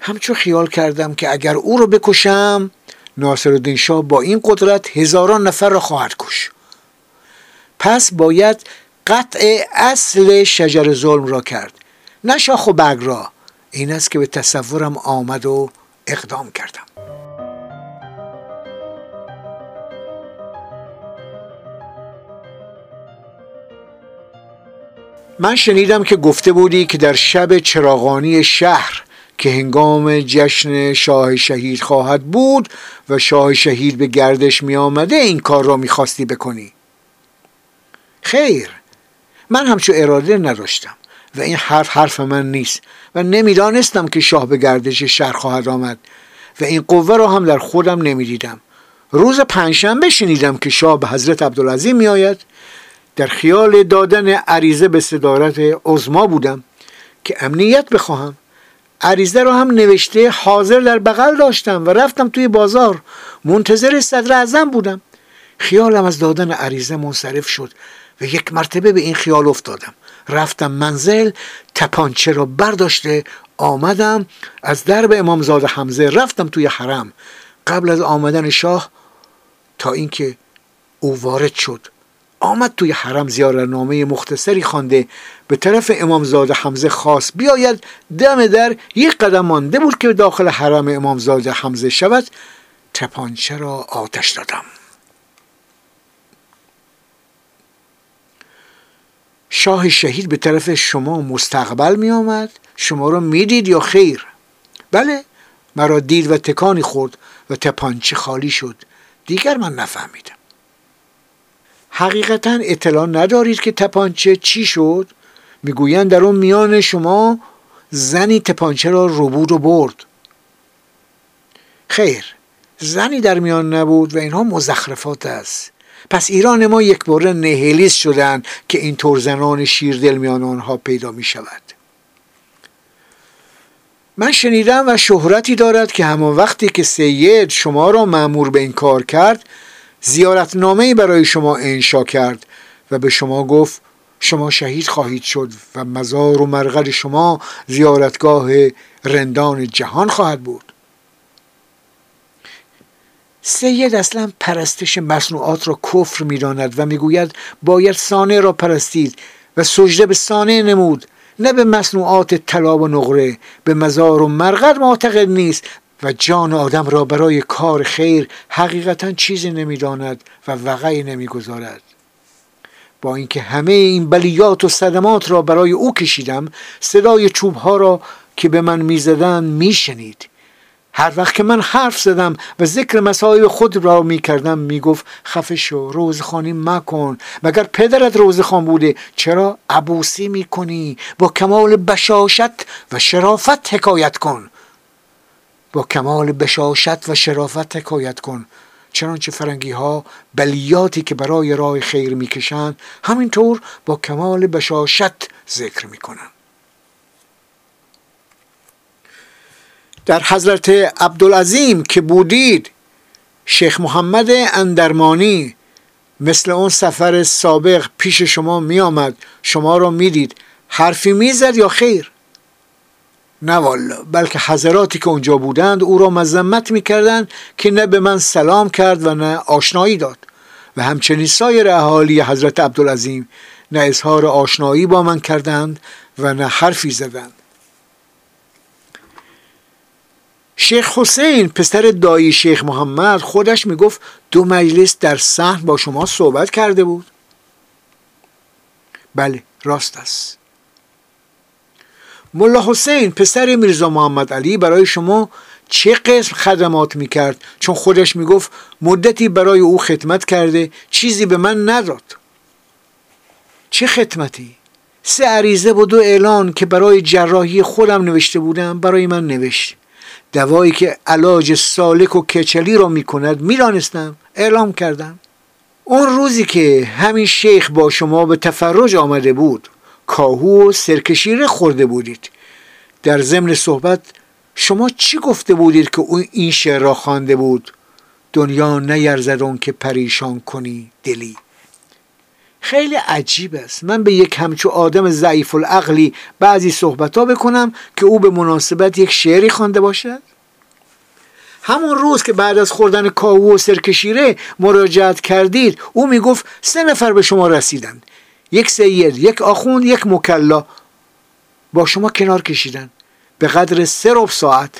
همچون خیال کردم که اگر او را بکشم ناصر شاه با این قدرت هزاران نفر را خواهد کش پس باید قطع اصل شجر ظلم را کرد. نه شاخ و برگ را. این است که به تصورم آمد و اقدام کردم. من شنیدم که گفته بودی که در شب چراغانی شهر که هنگام جشن شاه شهید خواهد بود و شاه شهید به گردش می آمده این کار را می‌خواستی بکنی. خیر. من همچو اراده نداشتم و این حرف حرف من نیست و نمی‌دانستم که شاه به گردش شهر خواهد آمد و این قوه را هم در خودم نمی‌دیدم. روز پنجشنبه شنیدم که شاه به حضرت عبدالعظیم می آید در خیال دادن عریضه به صدارت عزما بودم که امنیت بخواهم. عریضه رو هم نوشته حاضر در بغل داشتم و رفتم توی بازار. منتظر صدر اعظم بودم. خیالم از دادن عریضه منصرف شد و یک مرتبه به این خیال افتادم. رفتم منزل تپانچه را برداشته آمدم. از درب امامزاده حمزه رفتم توی حرم. قبل از آمدن شاه تا اینکه او وارد شد. آمد توی حرم زیارتنامه مختصری خوانده. به طرف امامزاده حمزه خاص بیاید. دم در یک قدم مانده بود که داخل حرم امامزاده حمزه شود. تپانچه را آتش دادم. شاه شهید به طرف شما مستقبل می آمد. شما را می‌دید یا خیر؟ بله مرا دید و تکانی خورد و تپانچه خالی شد. دیگر من نفهمیدم. حقیقتا اطلاع ندارید که تپانچه چی شد؟ می‌گویند در اون میان شما زنی تپانچه را ربود و برد. خیر زنی در میان نبود و اینها مزخرفات است. پس ایران ما یک باره نهلیست شدن که اینطور زنان شیردل میان آنها پیدا می شود من شنیدم و شهرتی دارد که همان وقتی که سید شما را معمور به این کار کرد زیارتنامه برای شما انشا کرد و به شما گفت شما شهید خواهید شد و مزار و مرغد شما زیارتگاه رندان جهان خواهد بود. سید اصلا پرستش مصنوعات را کفر می‌داند و می‌گوید باید سانه را پرستید و سجده به سانه نمود نه به مصنوعات طلا و نقره. به مزار و مرغد معتقد نیست. و جان آدم را برای کار خیر حقیقتا چیزی نمی‌داند و وقعی نمی‌گذارد. با اینکه همه این بلیات و صدمات را برای او کشیدم صدای چوبها را که به من می‌زدند میشنید. هر وقت که من حرف زدم و ذکر مسائل خود را می کردم می گفت خفه شو روزخانی مکن. مگر پدرت روزخان بوده؟ چرا؟ عبوسی می کنی با کمال بشاشت و شرافت حکایت کن. با کمال بشاشت و شرافت حکایت کن. چنانچه فرنگی ها بلیاتی که برای راه خیر می‌کشند همینطور با کمال بشاشت ذکر می‌کنند. در حضرت عبدالعظیم که بودید شیخ محمد اندرمانی مثل اون سفر سابق پیش شما می آمد شما را می‌دید. حرفی می‌زد یا خیر؟ نه والا بلکه حضراتی که اونجا بودند او را مذمت می‌کردند که نه به من سلام کرد و نه آشنایی داد. و همچنین سایر اهالی حضرت عبدالعظیم نه اظهار آشنایی با من کردند و نه حرفی زدند. شیخ حسین پسر دایی شیخ محمد خودش می‌گفت دو مجلس در صحن با شما صحبت کرده بود. بله راست است. ملا حسین پسر میرزا محمد علی برای شما چه قسم خدمات می‌کرد؟ چون خودش می‌گفت مدتی برای او خدمت کرده چیزی به من نداد. چه خدمتی؟ سه عریضه و دو اعلان که برای جراحی خودم نوشته بودم برای من نوشت. دوایی که علاج سالک و کچلی را می‌کند می‌دانستم اعلام کردم. اون روزی که همین شیخ با شما به تفرج آمده بود. کاهو و سرکشیره خورده بودید. در ضمن صحبت شما چی گفته بودید که اون این شعر را خوانده بود؟ دنیا نیرزد اون که پریشان کنی دلی. خیلی عجیب است. من به یک همچو آدم ضعیف العقلی بعضی صحبت ها بکنم که او به مناسبت یک شعری خوانده باشد. همون روز که بعد از خوردن کاهو و سرکشیره مراجعت کردید او می‌گفت سه نفر به شما رسیدند. یک سید یک آخوند یک مکلا با شما کنار کشیدن. به قدر سه رب ساعت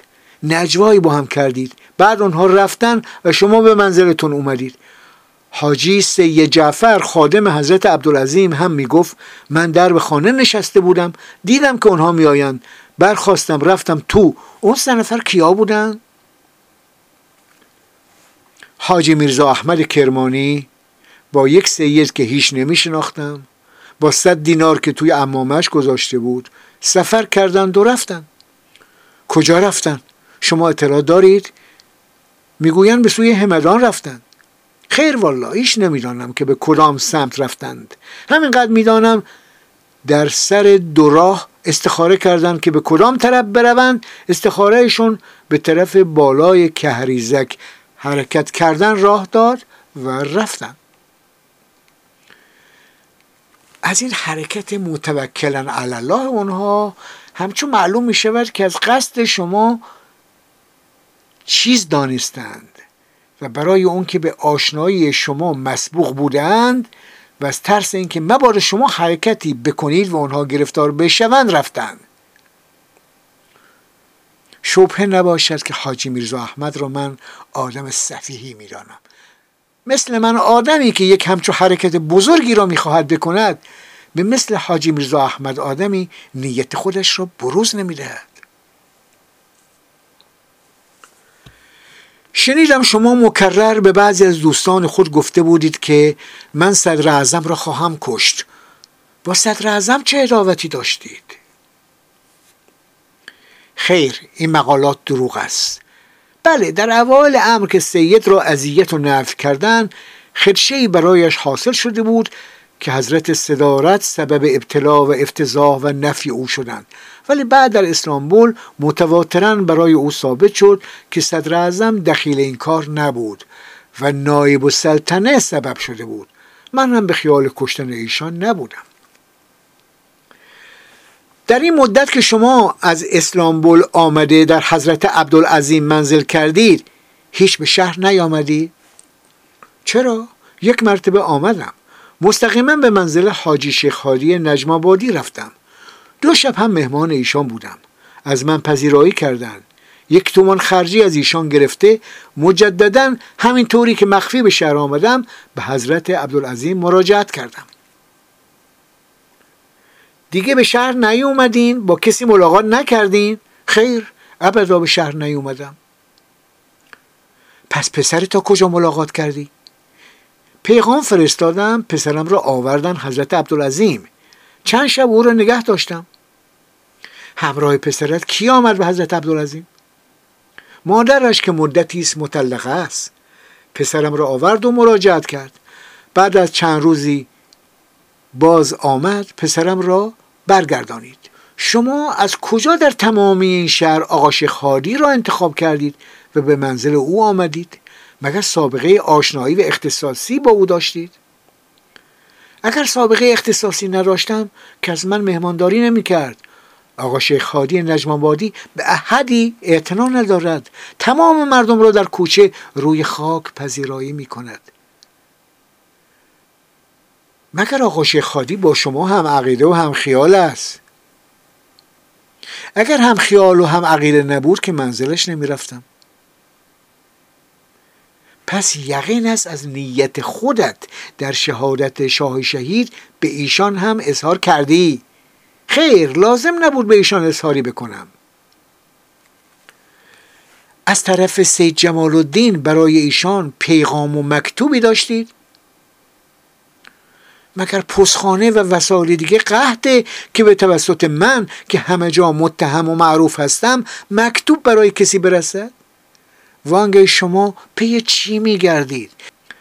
نجوایی با هم کردید. بعد اونها رفتن و شما به منزلتون اومدید. حاجی سید جعفر خادم حضرت عبدالعظیم هم می‌گفت من در به خانه نشسته بودم دیدم که اونها میآیند. برخواستم رفتم تو. اون سه نفر کیا بودن؟ حاجی میرزا احمد کرمانی. با یک سید که هیچ نمی شناختم با صد دینار که توی امامش گذاشته بود سفر کردند و رفتن کجا رفتن؟ شما اطلاع دارید؟ می‌گویند به سوی همدان رفتند. خیر والا هیچ نمی‌دانم که به کدام سمت رفتند. همینقدر می‌دانم در سر دو راه استخاره کردند که به کدام طرف بروند. استخارهشون به طرف بالای کهریزک حرکت کردن راه داد و رفتن از این حرکت متوکلن الله اونها همچون معلوم می شود که از قصد شما چیز دانستند و برای اون که به آشنایی شما مسبوق بودند و از ترس اینکه مبار شما حرکتی بکنید و اونها گرفتار بشوند رفتند. شبه نباشد که حاجی میرزا احمد را من آدم صفیحی می‌دانم. مثل من آدمی که یک همچو حرکت بزرگی را می‌خواهد بکند به مثل حاجی میرزا احمد آدمی نیت خودش را بروز نمی‌دهد. شنیدم شما مکرر به بعضی از دوستان خود گفته بودید که من صدر اعظم را خواهم کشت. با صدر اعظم چه اداوتی داشتید؟ خیر این مقالات دروغ است. بله در اوایل امر که سید را اذیت و نفی کردن خدشه برایش حاصل شده بود که حضرت صدارت سبب ابتلا و افتضاح و نفی او شدند. ولی بعد در اسلامبول متواترا برای او ثابت شد که صدر اعظم دخیل این کار نبود و نایب و سلطنه سبب شده بود. من هم به خیال کشتن ایشان نبودم. در این مدت که شما از اسلامبول آمده در حضرت عبدالعظیم منزل کردید هیچ به شهر نیامدی؟ چرا؟ یک مرتبه آمدم. مستقیما به منزل حاجی شیخ خالی نجم آبادی رفتم. دو شب هم مهمان ایشان بودم. از من پذیرایی کردند. یک تومان خرجی از ایشان گرفته مجددا همین طوری که مخفی به شهر آمدم به حضرت عبدالعظیم مراجعت کردم. دیگه به شهر نیومدین؟ با کسی ملاقات نکردین؟ خیر ابدا به شهر نیومدم. پس پسر تا کجا ملاقات کردی؟ پیغام فرستادم پسرم را آوردن حضرت عبدالعظیم. چند شب او را نگه داشتم. همراه پسرت کی آمد به حضرت عبدالعظیم؟ مادرش که مدتی است مطلقه است. پسرم را آورد و مراجعت کرد. بعد از چند روزی باز آمد پسرم را برگردانید. شما از کجا در تمامی این شهر آقا شیخ را انتخاب کردید و به منزل او آمدید؟ مگر سابقه آشنایی و اختصاصی با او داشتید؟ اگر سابقه اختصاصی نداشتم که از من مهمانداری نمی کرد. آقا شیخ خادی نجمانبادی به احدی اعتنا ندارد. تمام مردم را در کوچه روی خاک پذیرایی می کند. مگر آقا خادی با شما هم عقیده و هم خیال است؟ اگر هم خیال و هم عقیده نبود که منزلش نمی رفتم پس یقین است از نیت خودت در شهادت شاه شهید به ایشان هم اظهار کردی. خیر لازم نبود به ایشان اظهاری بکنم. از طرف سید جمال الدین برای ایشان پیغام و مکتوبی داشتید؟ مگر پسخانه و وسایل دیگه قهده که به توسط من که همه جا متهم و معروف هستم مکتوب برای کسی برسد؟ وانگه شما پی چی میگردید؟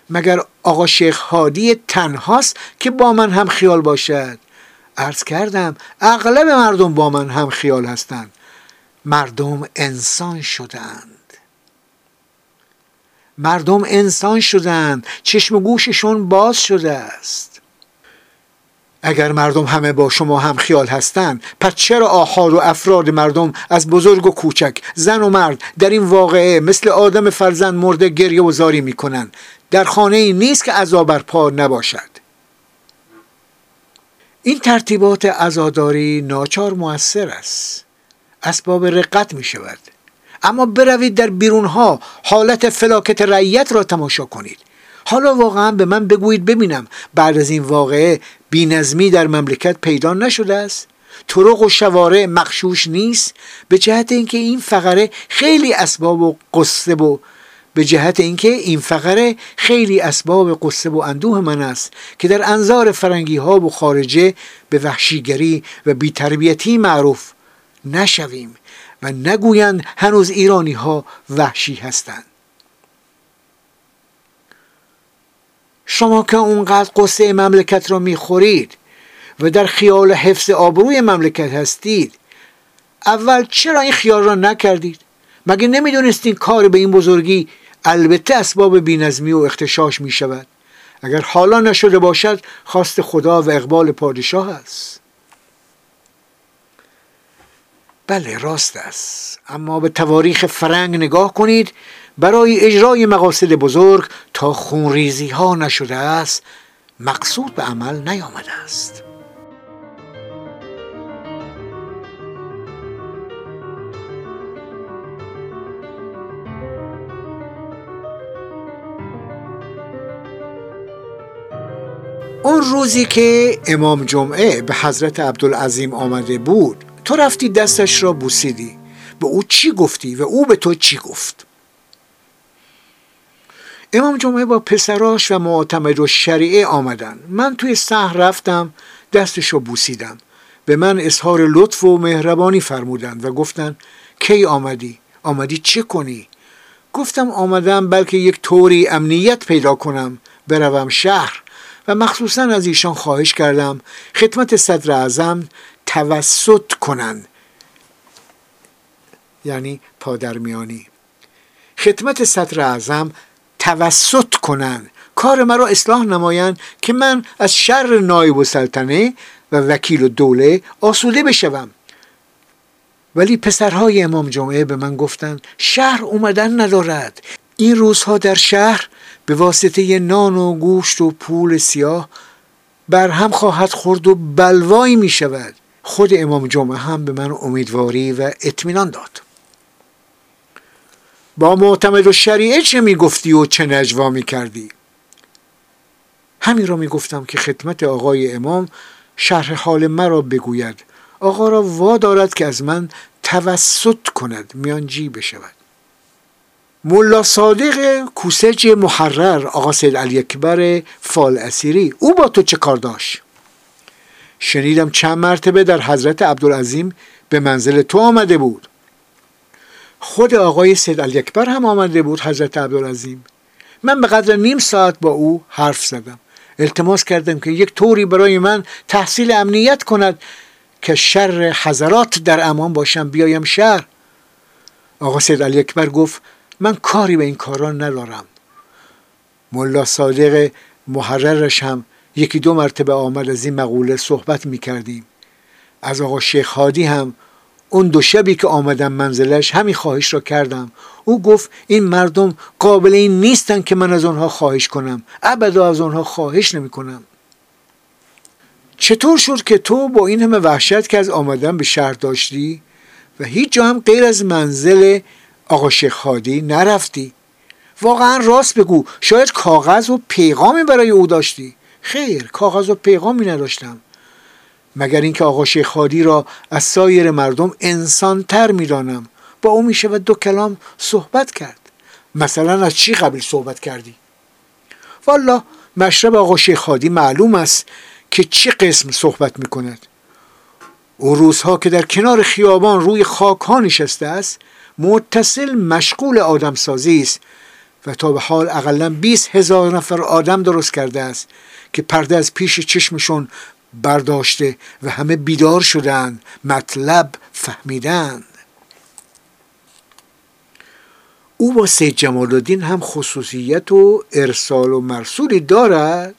مگر آقا شیخ هادی تنهاست که با من هم خیال باشد؟ عرض کردم اغلب مردم با من هم خیال هستند. مردم انسان شدند. مردم انسان شدند. چشم گوششون باز شده است. اگر مردم همه با شما هم خیال هستند پس چرا آحاد و افراد مردم از بزرگ و کوچک زن و مرد در این واقعه مثل آدم فرزند مرده گریه و زاری می‌کنند در خانه ای نیست که عذا بر پا نباشد. این ترتیبات عزاداری ناچار موثر است. اسباب رقت می شود اما بروید در بیرونها حالت فلاکت رعیت را تماشا کنید. حالا واقعا به من بگویید ببینم بعد از این واقعه بینظمی در مملکت پیدا نشده است. طرق و شوارع مخشوش نیست. به جهت اینکه این فقره خیلی اسباب و قصه و به جهت اینکه این فقره خیلی اسباب قصه و اندوه من است که در انظار فرنگی ها و خارجه به وحشیگری و بیتربیتی معروف نشویم و نگویند هنوز ایرانی ها وحشی هستند. شما که اونقدر قصه مملکت را می‌خورید و در خیال حفظ آبروی مملکت هستید اول چرا این خیال را نکردید؟ مگه نمی‌دونستین کار به این بزرگی البته اسباب بینظمی و اختشاش می شود اگر حالا نشده باشد خواست خدا و اقبال پادشاه است. بله راست است. اما به تواریخ فرنگ نگاه کنید برای اجرای مقاصد بزرگ تا خونریزی ها نشده است مقصود به عمل نیامده است. اون روزی که امام جمعه به حضرت عبدالعظیم آمده بود تو رفتی دستش را بوسیدی. به او چی گفتی و او به تو چی گفت؟ امام جمعه با پسراش و معتمد و شریعه آمدن. من توی سهر رفتم دستش رو بوسیدم. به من اظهار لطف و مهربانی فرمودند و گفتند کی آمدی؟ آمدی چه کنی؟ گفتم آمدم بلکه یک طوری امنیت پیدا کنم بروم شهر. و مخصوصا از ایشان خواهش کردم خدمت صدر اعظم توسط کنند. یعنی پادرمیانی. خدمت صدر اعظم توسط کنند. کار مرا اصلاح نمایند که من از شر نایب و سلطنه و وکیل و دوله آسوده بشوم. ولی پسرهای امام جمعه به من گفتند شهر اومدن ندارد. این روزها در شهر به واسطه نان و گوشت و پول سیاه بر هم خواهد خورد و بلوایی می شود خود امام جمعه هم به من امیدواری و اطمینان داد. با معتمد و شریعه چه می گفتی و چه نجوا می کردی همین را می گفتم که خدمت آقای امام شرح حال مرا بگوید. آقا را وا دارد که از من توسط کند میانجی بشود. ملا صادق کوسج محرر آقا سید علی اکبر فال اسیری او با تو چه کار داشت؟ شنیدم چند مرتبه در حضرت عبدالعظیم به منزل تو آمده بود. خود آقای سید علی اکبر هم آمده بود حضرت عبدالعظیم. من به قدر نیم ساعت با او حرف زدم. التماس کردم که یک طوری برای من تحصیل امنیت کند که شر حضرات در امان باشم بیایم شهر. آقا سید علی اکبر گفت من کاری به این کاران ندارم. ملا صادق محررش هم یکی دو مرتبه آمد از این مقوله صحبت می کردیم از آقا شیخ هادی هم اون دو شبی که آمدم منزلش همین خواهش را کردم. او گفت این مردم قابل این نیستن که من از آنها خواهش کنم. ابدا از آنها خواهش نمی کنم. چطور شد که تو با این همه وحشت که از آمدن به شهر داشتی و هیچ جا هم غیر از منزل آقا شیخ خادی نرفتی؟ واقعا راست بگو شاید کاغذ و پیغامی برای او داشتی. خیر کاغذ و پیغامی نداشتم. مگر اینکه آقا شیخ خادی را از سایر مردم انسان تر می‌دانم. با او میشه و دو کلام صحبت کرد. مثلا از چی قبل صحبت کردی؟ والا مشرب آقا شیخ خادی معلوم است که چه قسم صحبت می‌کند. او روزها که در کنار خیابان روی خاک ها نشسته است متصل مشغول آدم سازی است و تا به حال اقلا 20 هزار نفر آدم درست کرده است که پرده از پیش چشمشون برداشته و همه بیدار شدند مطلب فهمیدند. او با سید جمال الدین هم خصوصیت و ارسال و مرسولی دارد.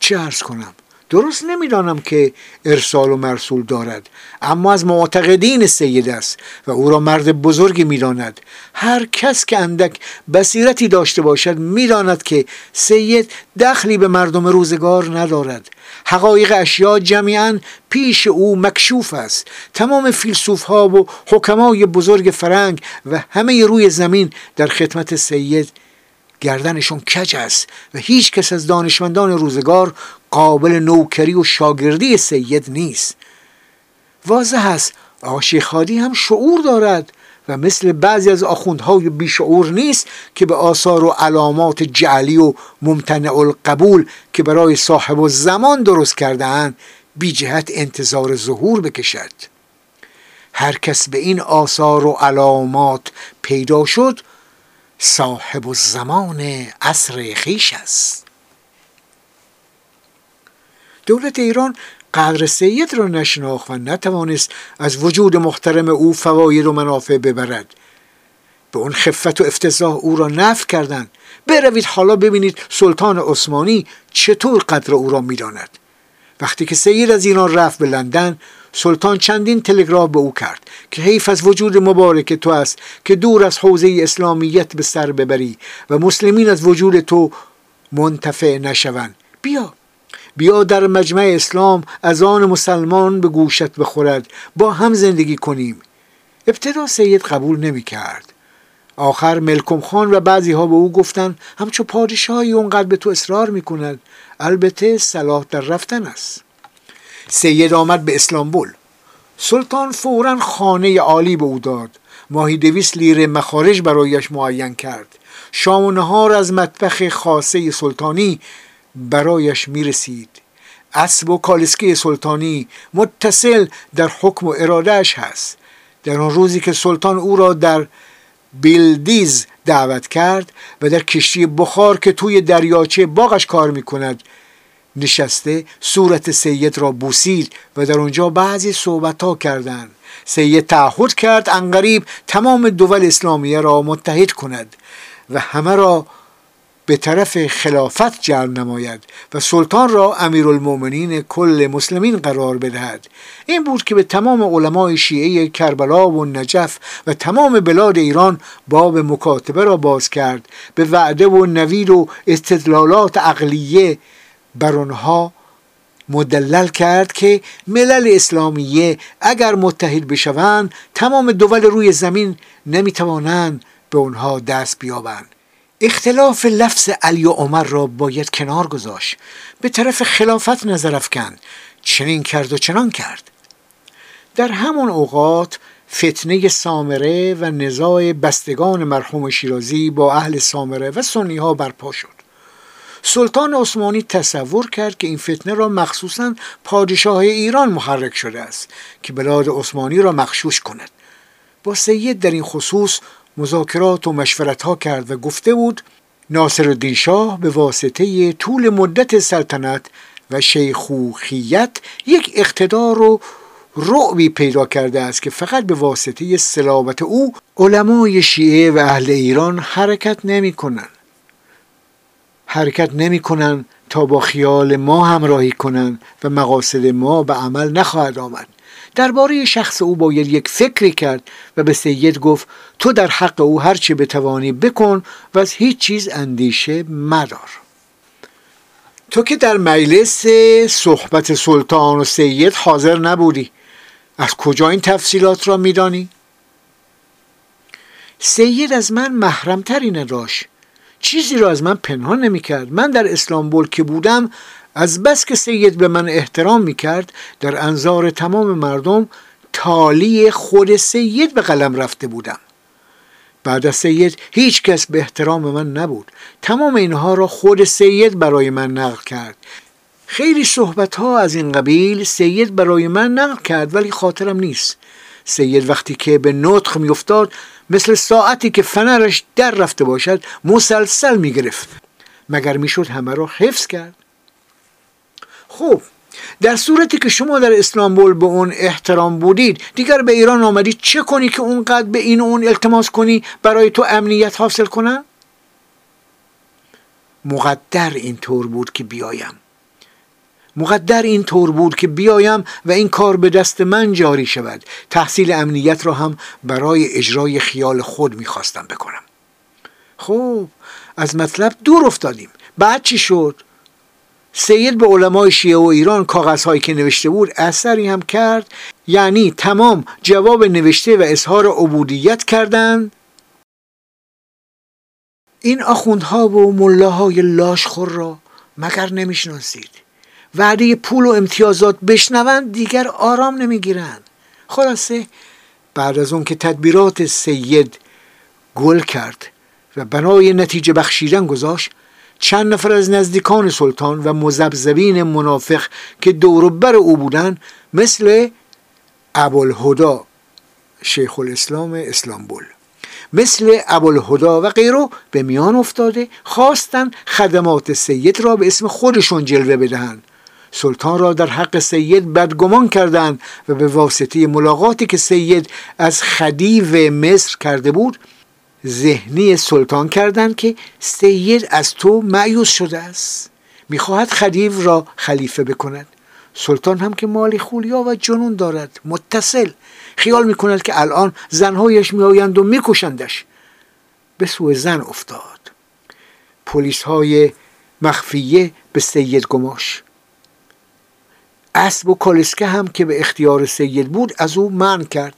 چه ارز کنم؟ درست نمی‌دانم که ارسال و مرسول دارد اما از معتقدین سید است و او را مرد بزرگی می‌داند. هر کس که اندک بصیرتی داشته باشد می‌داند که سید دخلی به مردم روزگار ندارد. حقایق اشیا جمیعا پیش او مکشوف است. تمام فیلسوف ها و حکمای بزرگ فرنگ و همه روی زمین در خدمت سید گردنشون کج است و هیچ کس از دانشمندان روزگار قابل نوکری و شاگردی سید نیست. واضح است آقا خادی هم شعور دارد و مثل بعضی از آخوندهای بیشعور نیست که به آثار و علامات جعلی و ممتنع القبول که برای صاحب و زمان درست کردهاند بی جهت انتظار ظهور بکشد. هر کس به این آثار و علامات پیدا شد صاحب زمان عصر خیش است. دولت ایران قدر سید را نشناخت و نتوانست از وجود محترم او فواید و منافع ببرد. به اون خفت و افتضاح او را نف کردند. بروید حالا ببینید سلطان عثمانی چطور قدر او را می‌داند. وقتی که سید از ایران رفت به لندن سلطان چندین تلگراف به او کرد که حیف از وجود مبارک تو است که دور از حوزه اسلامیت به سر ببری و مسلمین از وجود تو منتفع نشوند. بیا. بیا در مجمع اسلام از آن مسلمان به گوشت بخورد. با هم زندگی کنیم. ابتدا سید قبول نمی کرد. آخر ملکم خان و بعضی ها به او گفتند همچو پادشاهی اونقدر به تو اصرار می کند. البته صلاح در رفتن است. سید آمد به اسلامبول. سلطان فورا خانه عالی به او داد. ماهی دویست لیر مخارج برایش معین کرد. شام و نهار از مطبخ خاصه سلطانی برایش می‌رسید. اسب و کالسکه سلطانی متصل در حکم و ارادهش هست. در آن روزی که سلطان او را در بیلدیز دعوت کرد و در کشتی بخار که توی دریاچه باغش کار می‌کند نشسته صورت سید را بوسید و در اونجا بعضی صحبت ها کردند. سید تعهد کرد انقریب تمام دول اسلامیه را متحد کند و همه را به طرف خلافت جلب نماید و سلطان را امیرالمؤمنین کل مسلمین قرار بدهد. این بود که به تمام علمای شیعه کربلا و نجف و تمام بلاد ایران باب مکاتبه را باز کرد. به وعده و نوید و استدلالات عقلیه بر آنها مدلل کرد که ملل اسلامیه اگر متحد بشوند تمام دول روی زمین نمی‌توانند به آنها دست بیابند. اختلاف لفظ علی و عمر را باید کنار گذاشت. به طرف خلافت نظر افکند. چنین کرد و چنان کرد. در همان اوقات فتنه سامره و نزاع بستگان مرحوم شیرازی با اهل سامره و سنی ها برپا شد. سلطان عثمانی تصور کرد که این فتنه را مخصوصا پادشاه ایران محرک شده است که بلاد عثمانی را مخشوش کند با سید در این خصوص مذاکرات و مشورت ها کرد و گفته بود ناصر الدین شاه به واسطه طول مدت سلطنت و شیخوخیت یک اقتدار و رعبی پیدا کرده است که فقط به واسطه سلابت او علمای شیعه و اهل ایران حرکت نمی کنن. حرکت نمی کنن تا با خیال ما همراهی کنند و مقاصد ما به عمل نخواهد آمد. درباره شخص او باید یک فکری کرد و به سید گفت تو در حق او هرچی بتوانی بکن و از هیچ چیز اندیشه مدار. تو که در مجلس صحبت سلطان و سید حاضر نبودی. از کجا این تفصیلات را میدانی؟ سید از من محرمتری نداشت چیزی را از من پنهان نمی کرد من در اسلامبول که بودم از بس که سید به من احترام می کرد در انظار تمام مردم تالی خود سید به قلم رفته بودم. بعد از سید هیچ کس به احترام من نبود. تمام اینها را خود سید برای من نقل کرد. خیلی صحبت ها از این قبیل سید برای من نقل کرد ولی خاطرم نیست. سید وقتی که به نطخ میافتاد مثل ساعتی که فنرش در رفته باشد مسلسل می‌گرفت. مگر می‌شد همه را حفظ کرد؟ خب در صورتی که شما در اسلامبول به اون احترام بودید دیگر به ایران آمدید چه کنی که اونقدر به این و اون التماس کنی برای تو امنیت حاصل کنن؟ مقدر اینطور بود که بیایم. مقدر این طور بود که بیایم و این کار به دست من جاری شود. تحصیل امنیت را هم برای اجرای خیال خود می‌خواستم بکنم. خب از مطلب دور افتادیم. بعد چی شد؟ سید به علمای شیعه و ایران کاغذهایی که نوشته بود اثری هم کرد یعنی تمام جواب نوشته و اظهار عبودیت کردند این آخوندها و ملاهای لاشخور را مگر نمی‌شناسید؟ وعده پول و امتیازات بشنوند دیگر آرام نمی‌گیرند. خلاصه بعد از اون که تدبیرات سید گل کرد و بنای نتیجه بخشیدن گذاشت چند نفر از نزدیکان سلطان و مزبزبین منافق که دوروبر او بودند مثل ابوالهدا شیخ الاسلام اسلامبول مثل ابوالهدا و غیره به میان افتاده خواستند خدمات سید را به اسم خودشون جلوه بدهند. سلطان را در حق سید بدگمان کردند و به واسطه ملاقاتی که سید از خدیو مصر کرده بود ذهنی سلطان کردند که سید از تو معیوز شده است. می‌خواهد خدیو را خلیفه بکند. سلطان هم که مالی خولیا و جنون دارد. متصل. خیال می‌کند که الان زنهایش میآیند و میکشندش. به سوی زن افتاد. پلیس های مخفیه به سید گماش. اسب و کالسکه هم که به اختیار سید بود از او من کرد.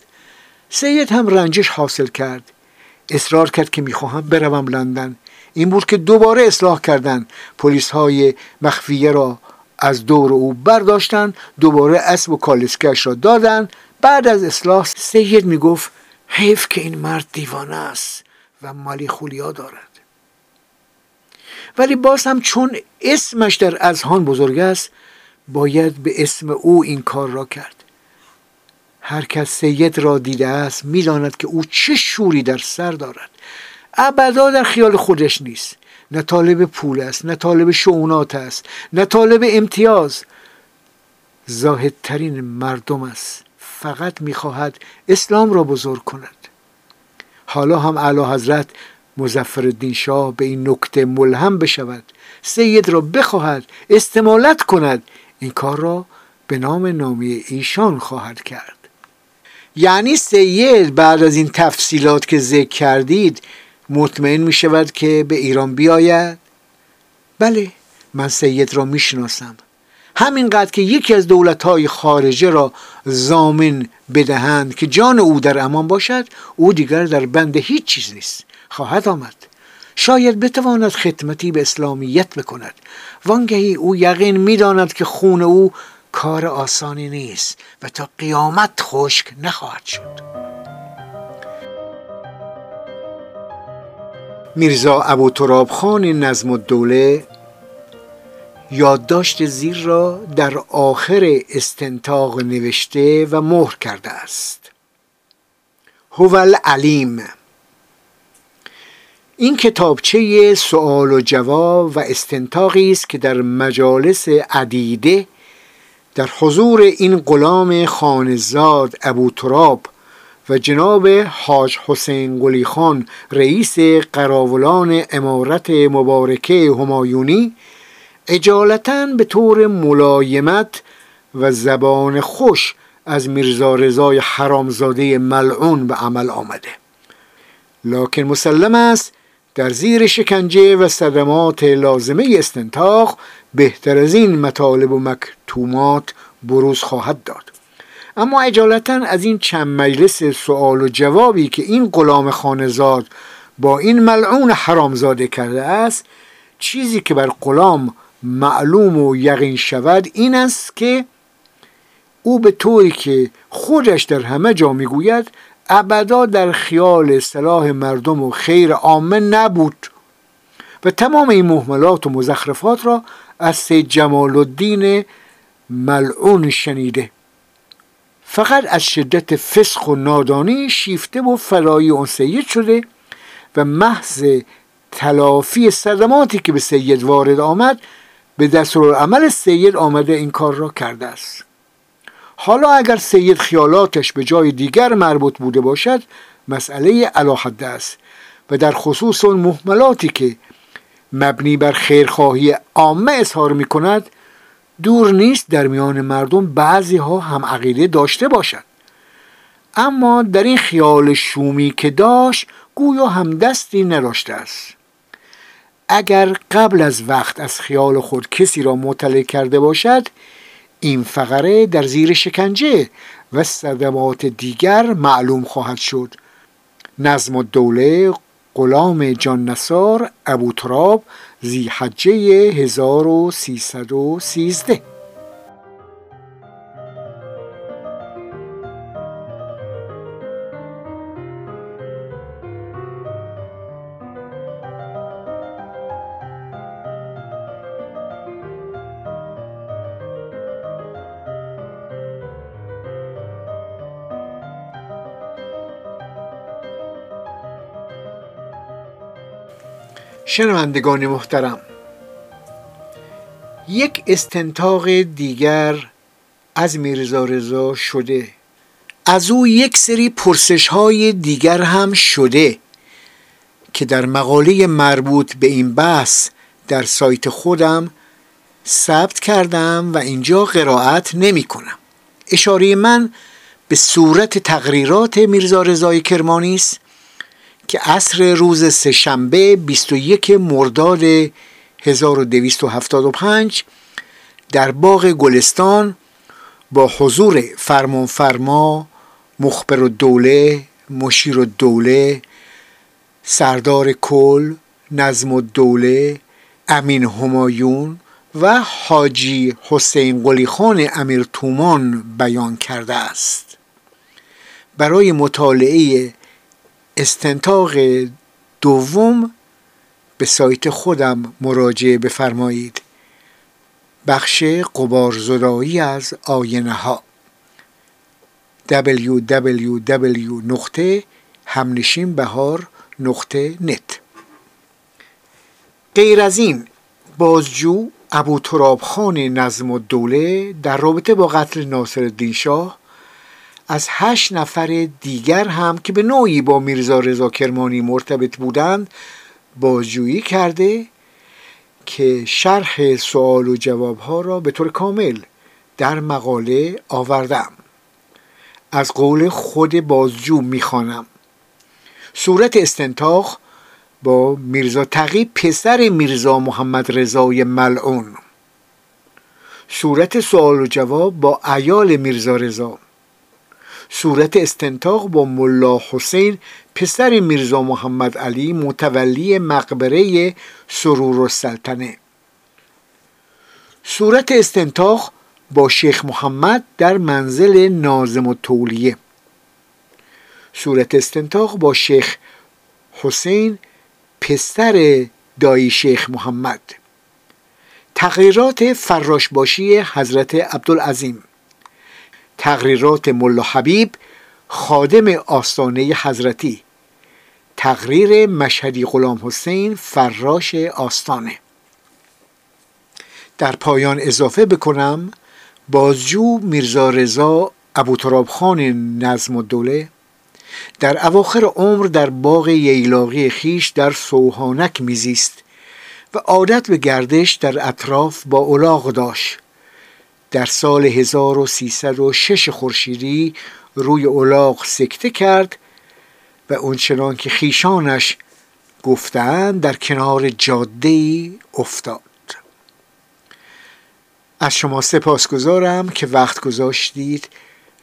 سید هم رنجش حاصل کرد. اصرار کرد که می‌خواهم بروم لندن. این بود که دوباره اصلاح کردند پلیس های مخفیه را از دور او برداشتند دوباره اسب و کالسکش را دادند بعد از اصلاح سید می‌گفت حیف که این مرد دیوانه است و مالی خولیا دارد. ولی باز هم چون اسمش در اذهان بزرگ است باید به اسم او این کار را کرد. هر کس سید را دیده است می‌داند که او چه شوری در سر دارد. ابدا در خیال خودش نیست. نه طالب پول است نه طالب شعونات است نه طالب امتیاز. زاهدترین مردم است. فقط می‌خواهد اسلام را بزرگ کند. حالا هم اعلی حضرت مزفر شاه به این نکته ملهم بشود. سید را بخواهد استمالت کند. این کار را به نام نامی ایشان خواهد کرد. یعنی سید بعد از این تفصیلات که ذکر کردید مطمئن می شود که به ایران بیاید؟ بله من سید را می شناسم. همینقدر که یکی از دولتهای خارجه را زامن بدهند که جان او در امان باشد او دیگر در بند هیچ چیز نیست. خواهد آمد. شاید بتواند خدمتی به اسلامیت بکند. وانگهی او یقین می‌داند که خون او کار آسانی نیست و تا قیامت خشک نخواهد شد. میرزا ابو تراب خان نظم الدوله یادداشت زیر را در آخر استنتاق نوشته و مهر کرده است. هو علیم این کتابچه سوال و جواب و استنتاقی است که در مجالس عدیده در حضور این غلام خانزاد ابو تراب و جناب حاج حسین گلی خان رئیس قراولان امارت مبارکه همایونی اجالتا به طور ملایمت و زبان خوش از میرزا رضای حرامزاده ملعون به عمل آمده. لکن مسلم است در زیر شکنجه و صدمات لازمه استنتاق بهتر از این مطالب و مکتومات بروز خواهد داد. اما اجالتا از این چند مجلس سوال و جوابی که این غلام خانزاد با این ملعون حرامزاده کرده است چیزی که بر غلام معلوم و یقین شود این است که او به طوری که خودش در همه جا می‌گوید ابدا در خیال صلاح مردم و خیر عامه نبود و تمام این محملات و مزخرفات را از سید جمال الدین ملعون شنیده. فقط از شدت فسق و نادانی شیفته و فلایی اون سید شده و محض تلافی صدماتی که به سید وارد آمد به دستور عمل سید آمده این کار را کرده است. حالا اگر سید خیالاتش به جای دیگر مربوط بوده باشد مسئله علاحده است و در خصوص اون محملاتی که مبنی بر خیرخواهی عامه اظهار می کند دور نیست در میان مردم بعضی ها هم عقیده داشته باشد. اما در این خیال شومی که داشت گویا هم دستی نداشته است. اگر قبل از وقت از خیال خود کسی را مطلع کرده باشد این فقره در زیر شکنجه و صدمات دیگر معلوم خواهد شد. نظم الدوله غلام جان نصار ابو تراب زیحجه 1313 شنوندگان محترم. یک استنتاق دیگر از میرزا رضا شده. از او یک سری پرسش های دیگر هم شده که در مقاله مربوط به این بحث در سایت خودم ثبت کردم و اینجا قرائت نمی کنم. اشاره من به صورت تقریرات میرزا رضای کرمانی است. که عصر روز سهشنبه 21 مرداد 1275 در باغ گلستان با حضور فرمانفرما مخبر الدوله مشیر الدوله سردار کل نظم الدوله امین همایون و حاجی حسین قلیخان امیر تومان بیان کرده است. برای مطالعه استنتاق دوم به سایت خودم مراجعه بفرمایید. بخش قبارزدایی از آینه ها. www همنشین بهار نقطه نت. غیر از این بازجو ابو تراب خان نظم الدوله در رابطه با قتل ناصر شاه از هشت نفر دیگر هم که به نوعی با میرزا رضا کرمانی مرتبط بودند بازجویی کرده که شرح سوال و جواب ها را به طور کامل در مقاله آوردم. از قول خود بازجو می‌خوانم. صورت استنتاق با میرزا تقی پسر میرزا محمد رضای ملعون. صورت سوال و جواب با ایال میرزا رضا. صورت استنتاق با ملا حسین پسر میرزا محمد علی متولی مقبره سرور السلطنه. صورت استنتاق با شیخ محمد در منزل نازم و تولیه صورت استنتاق با شیخ حسین پسر دایی شیخ محمد. تغییرات فراشباشی حضرت عبدالعظیم. تقریرات ملا حبیب خادم آستانه حضرتی. تقریر مشهدی غلام حسین فراش آستانه. در پایان اضافه بکنم بازجو میرزا رضا ابوتراب خان نظم و دوله در اواخر عمر در باغ ییلاقی خیش در سوهانک میزیست و عادت به گردش در اطراف با اولاغ داشت. در سال 1306 خورشیدی روی اولاغ سکته کرد و اونچنان که خیشانش گفتند در کنار جاده افتاد. از شما سپاسگزارم که وقت گذاشتید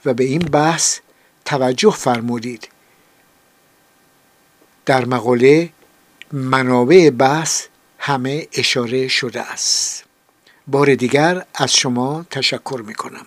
و به این بحث توجه فرمودید. در مقاله منابع بحث همه اشاره شده است. بار دیگر از شما تشکر می کنم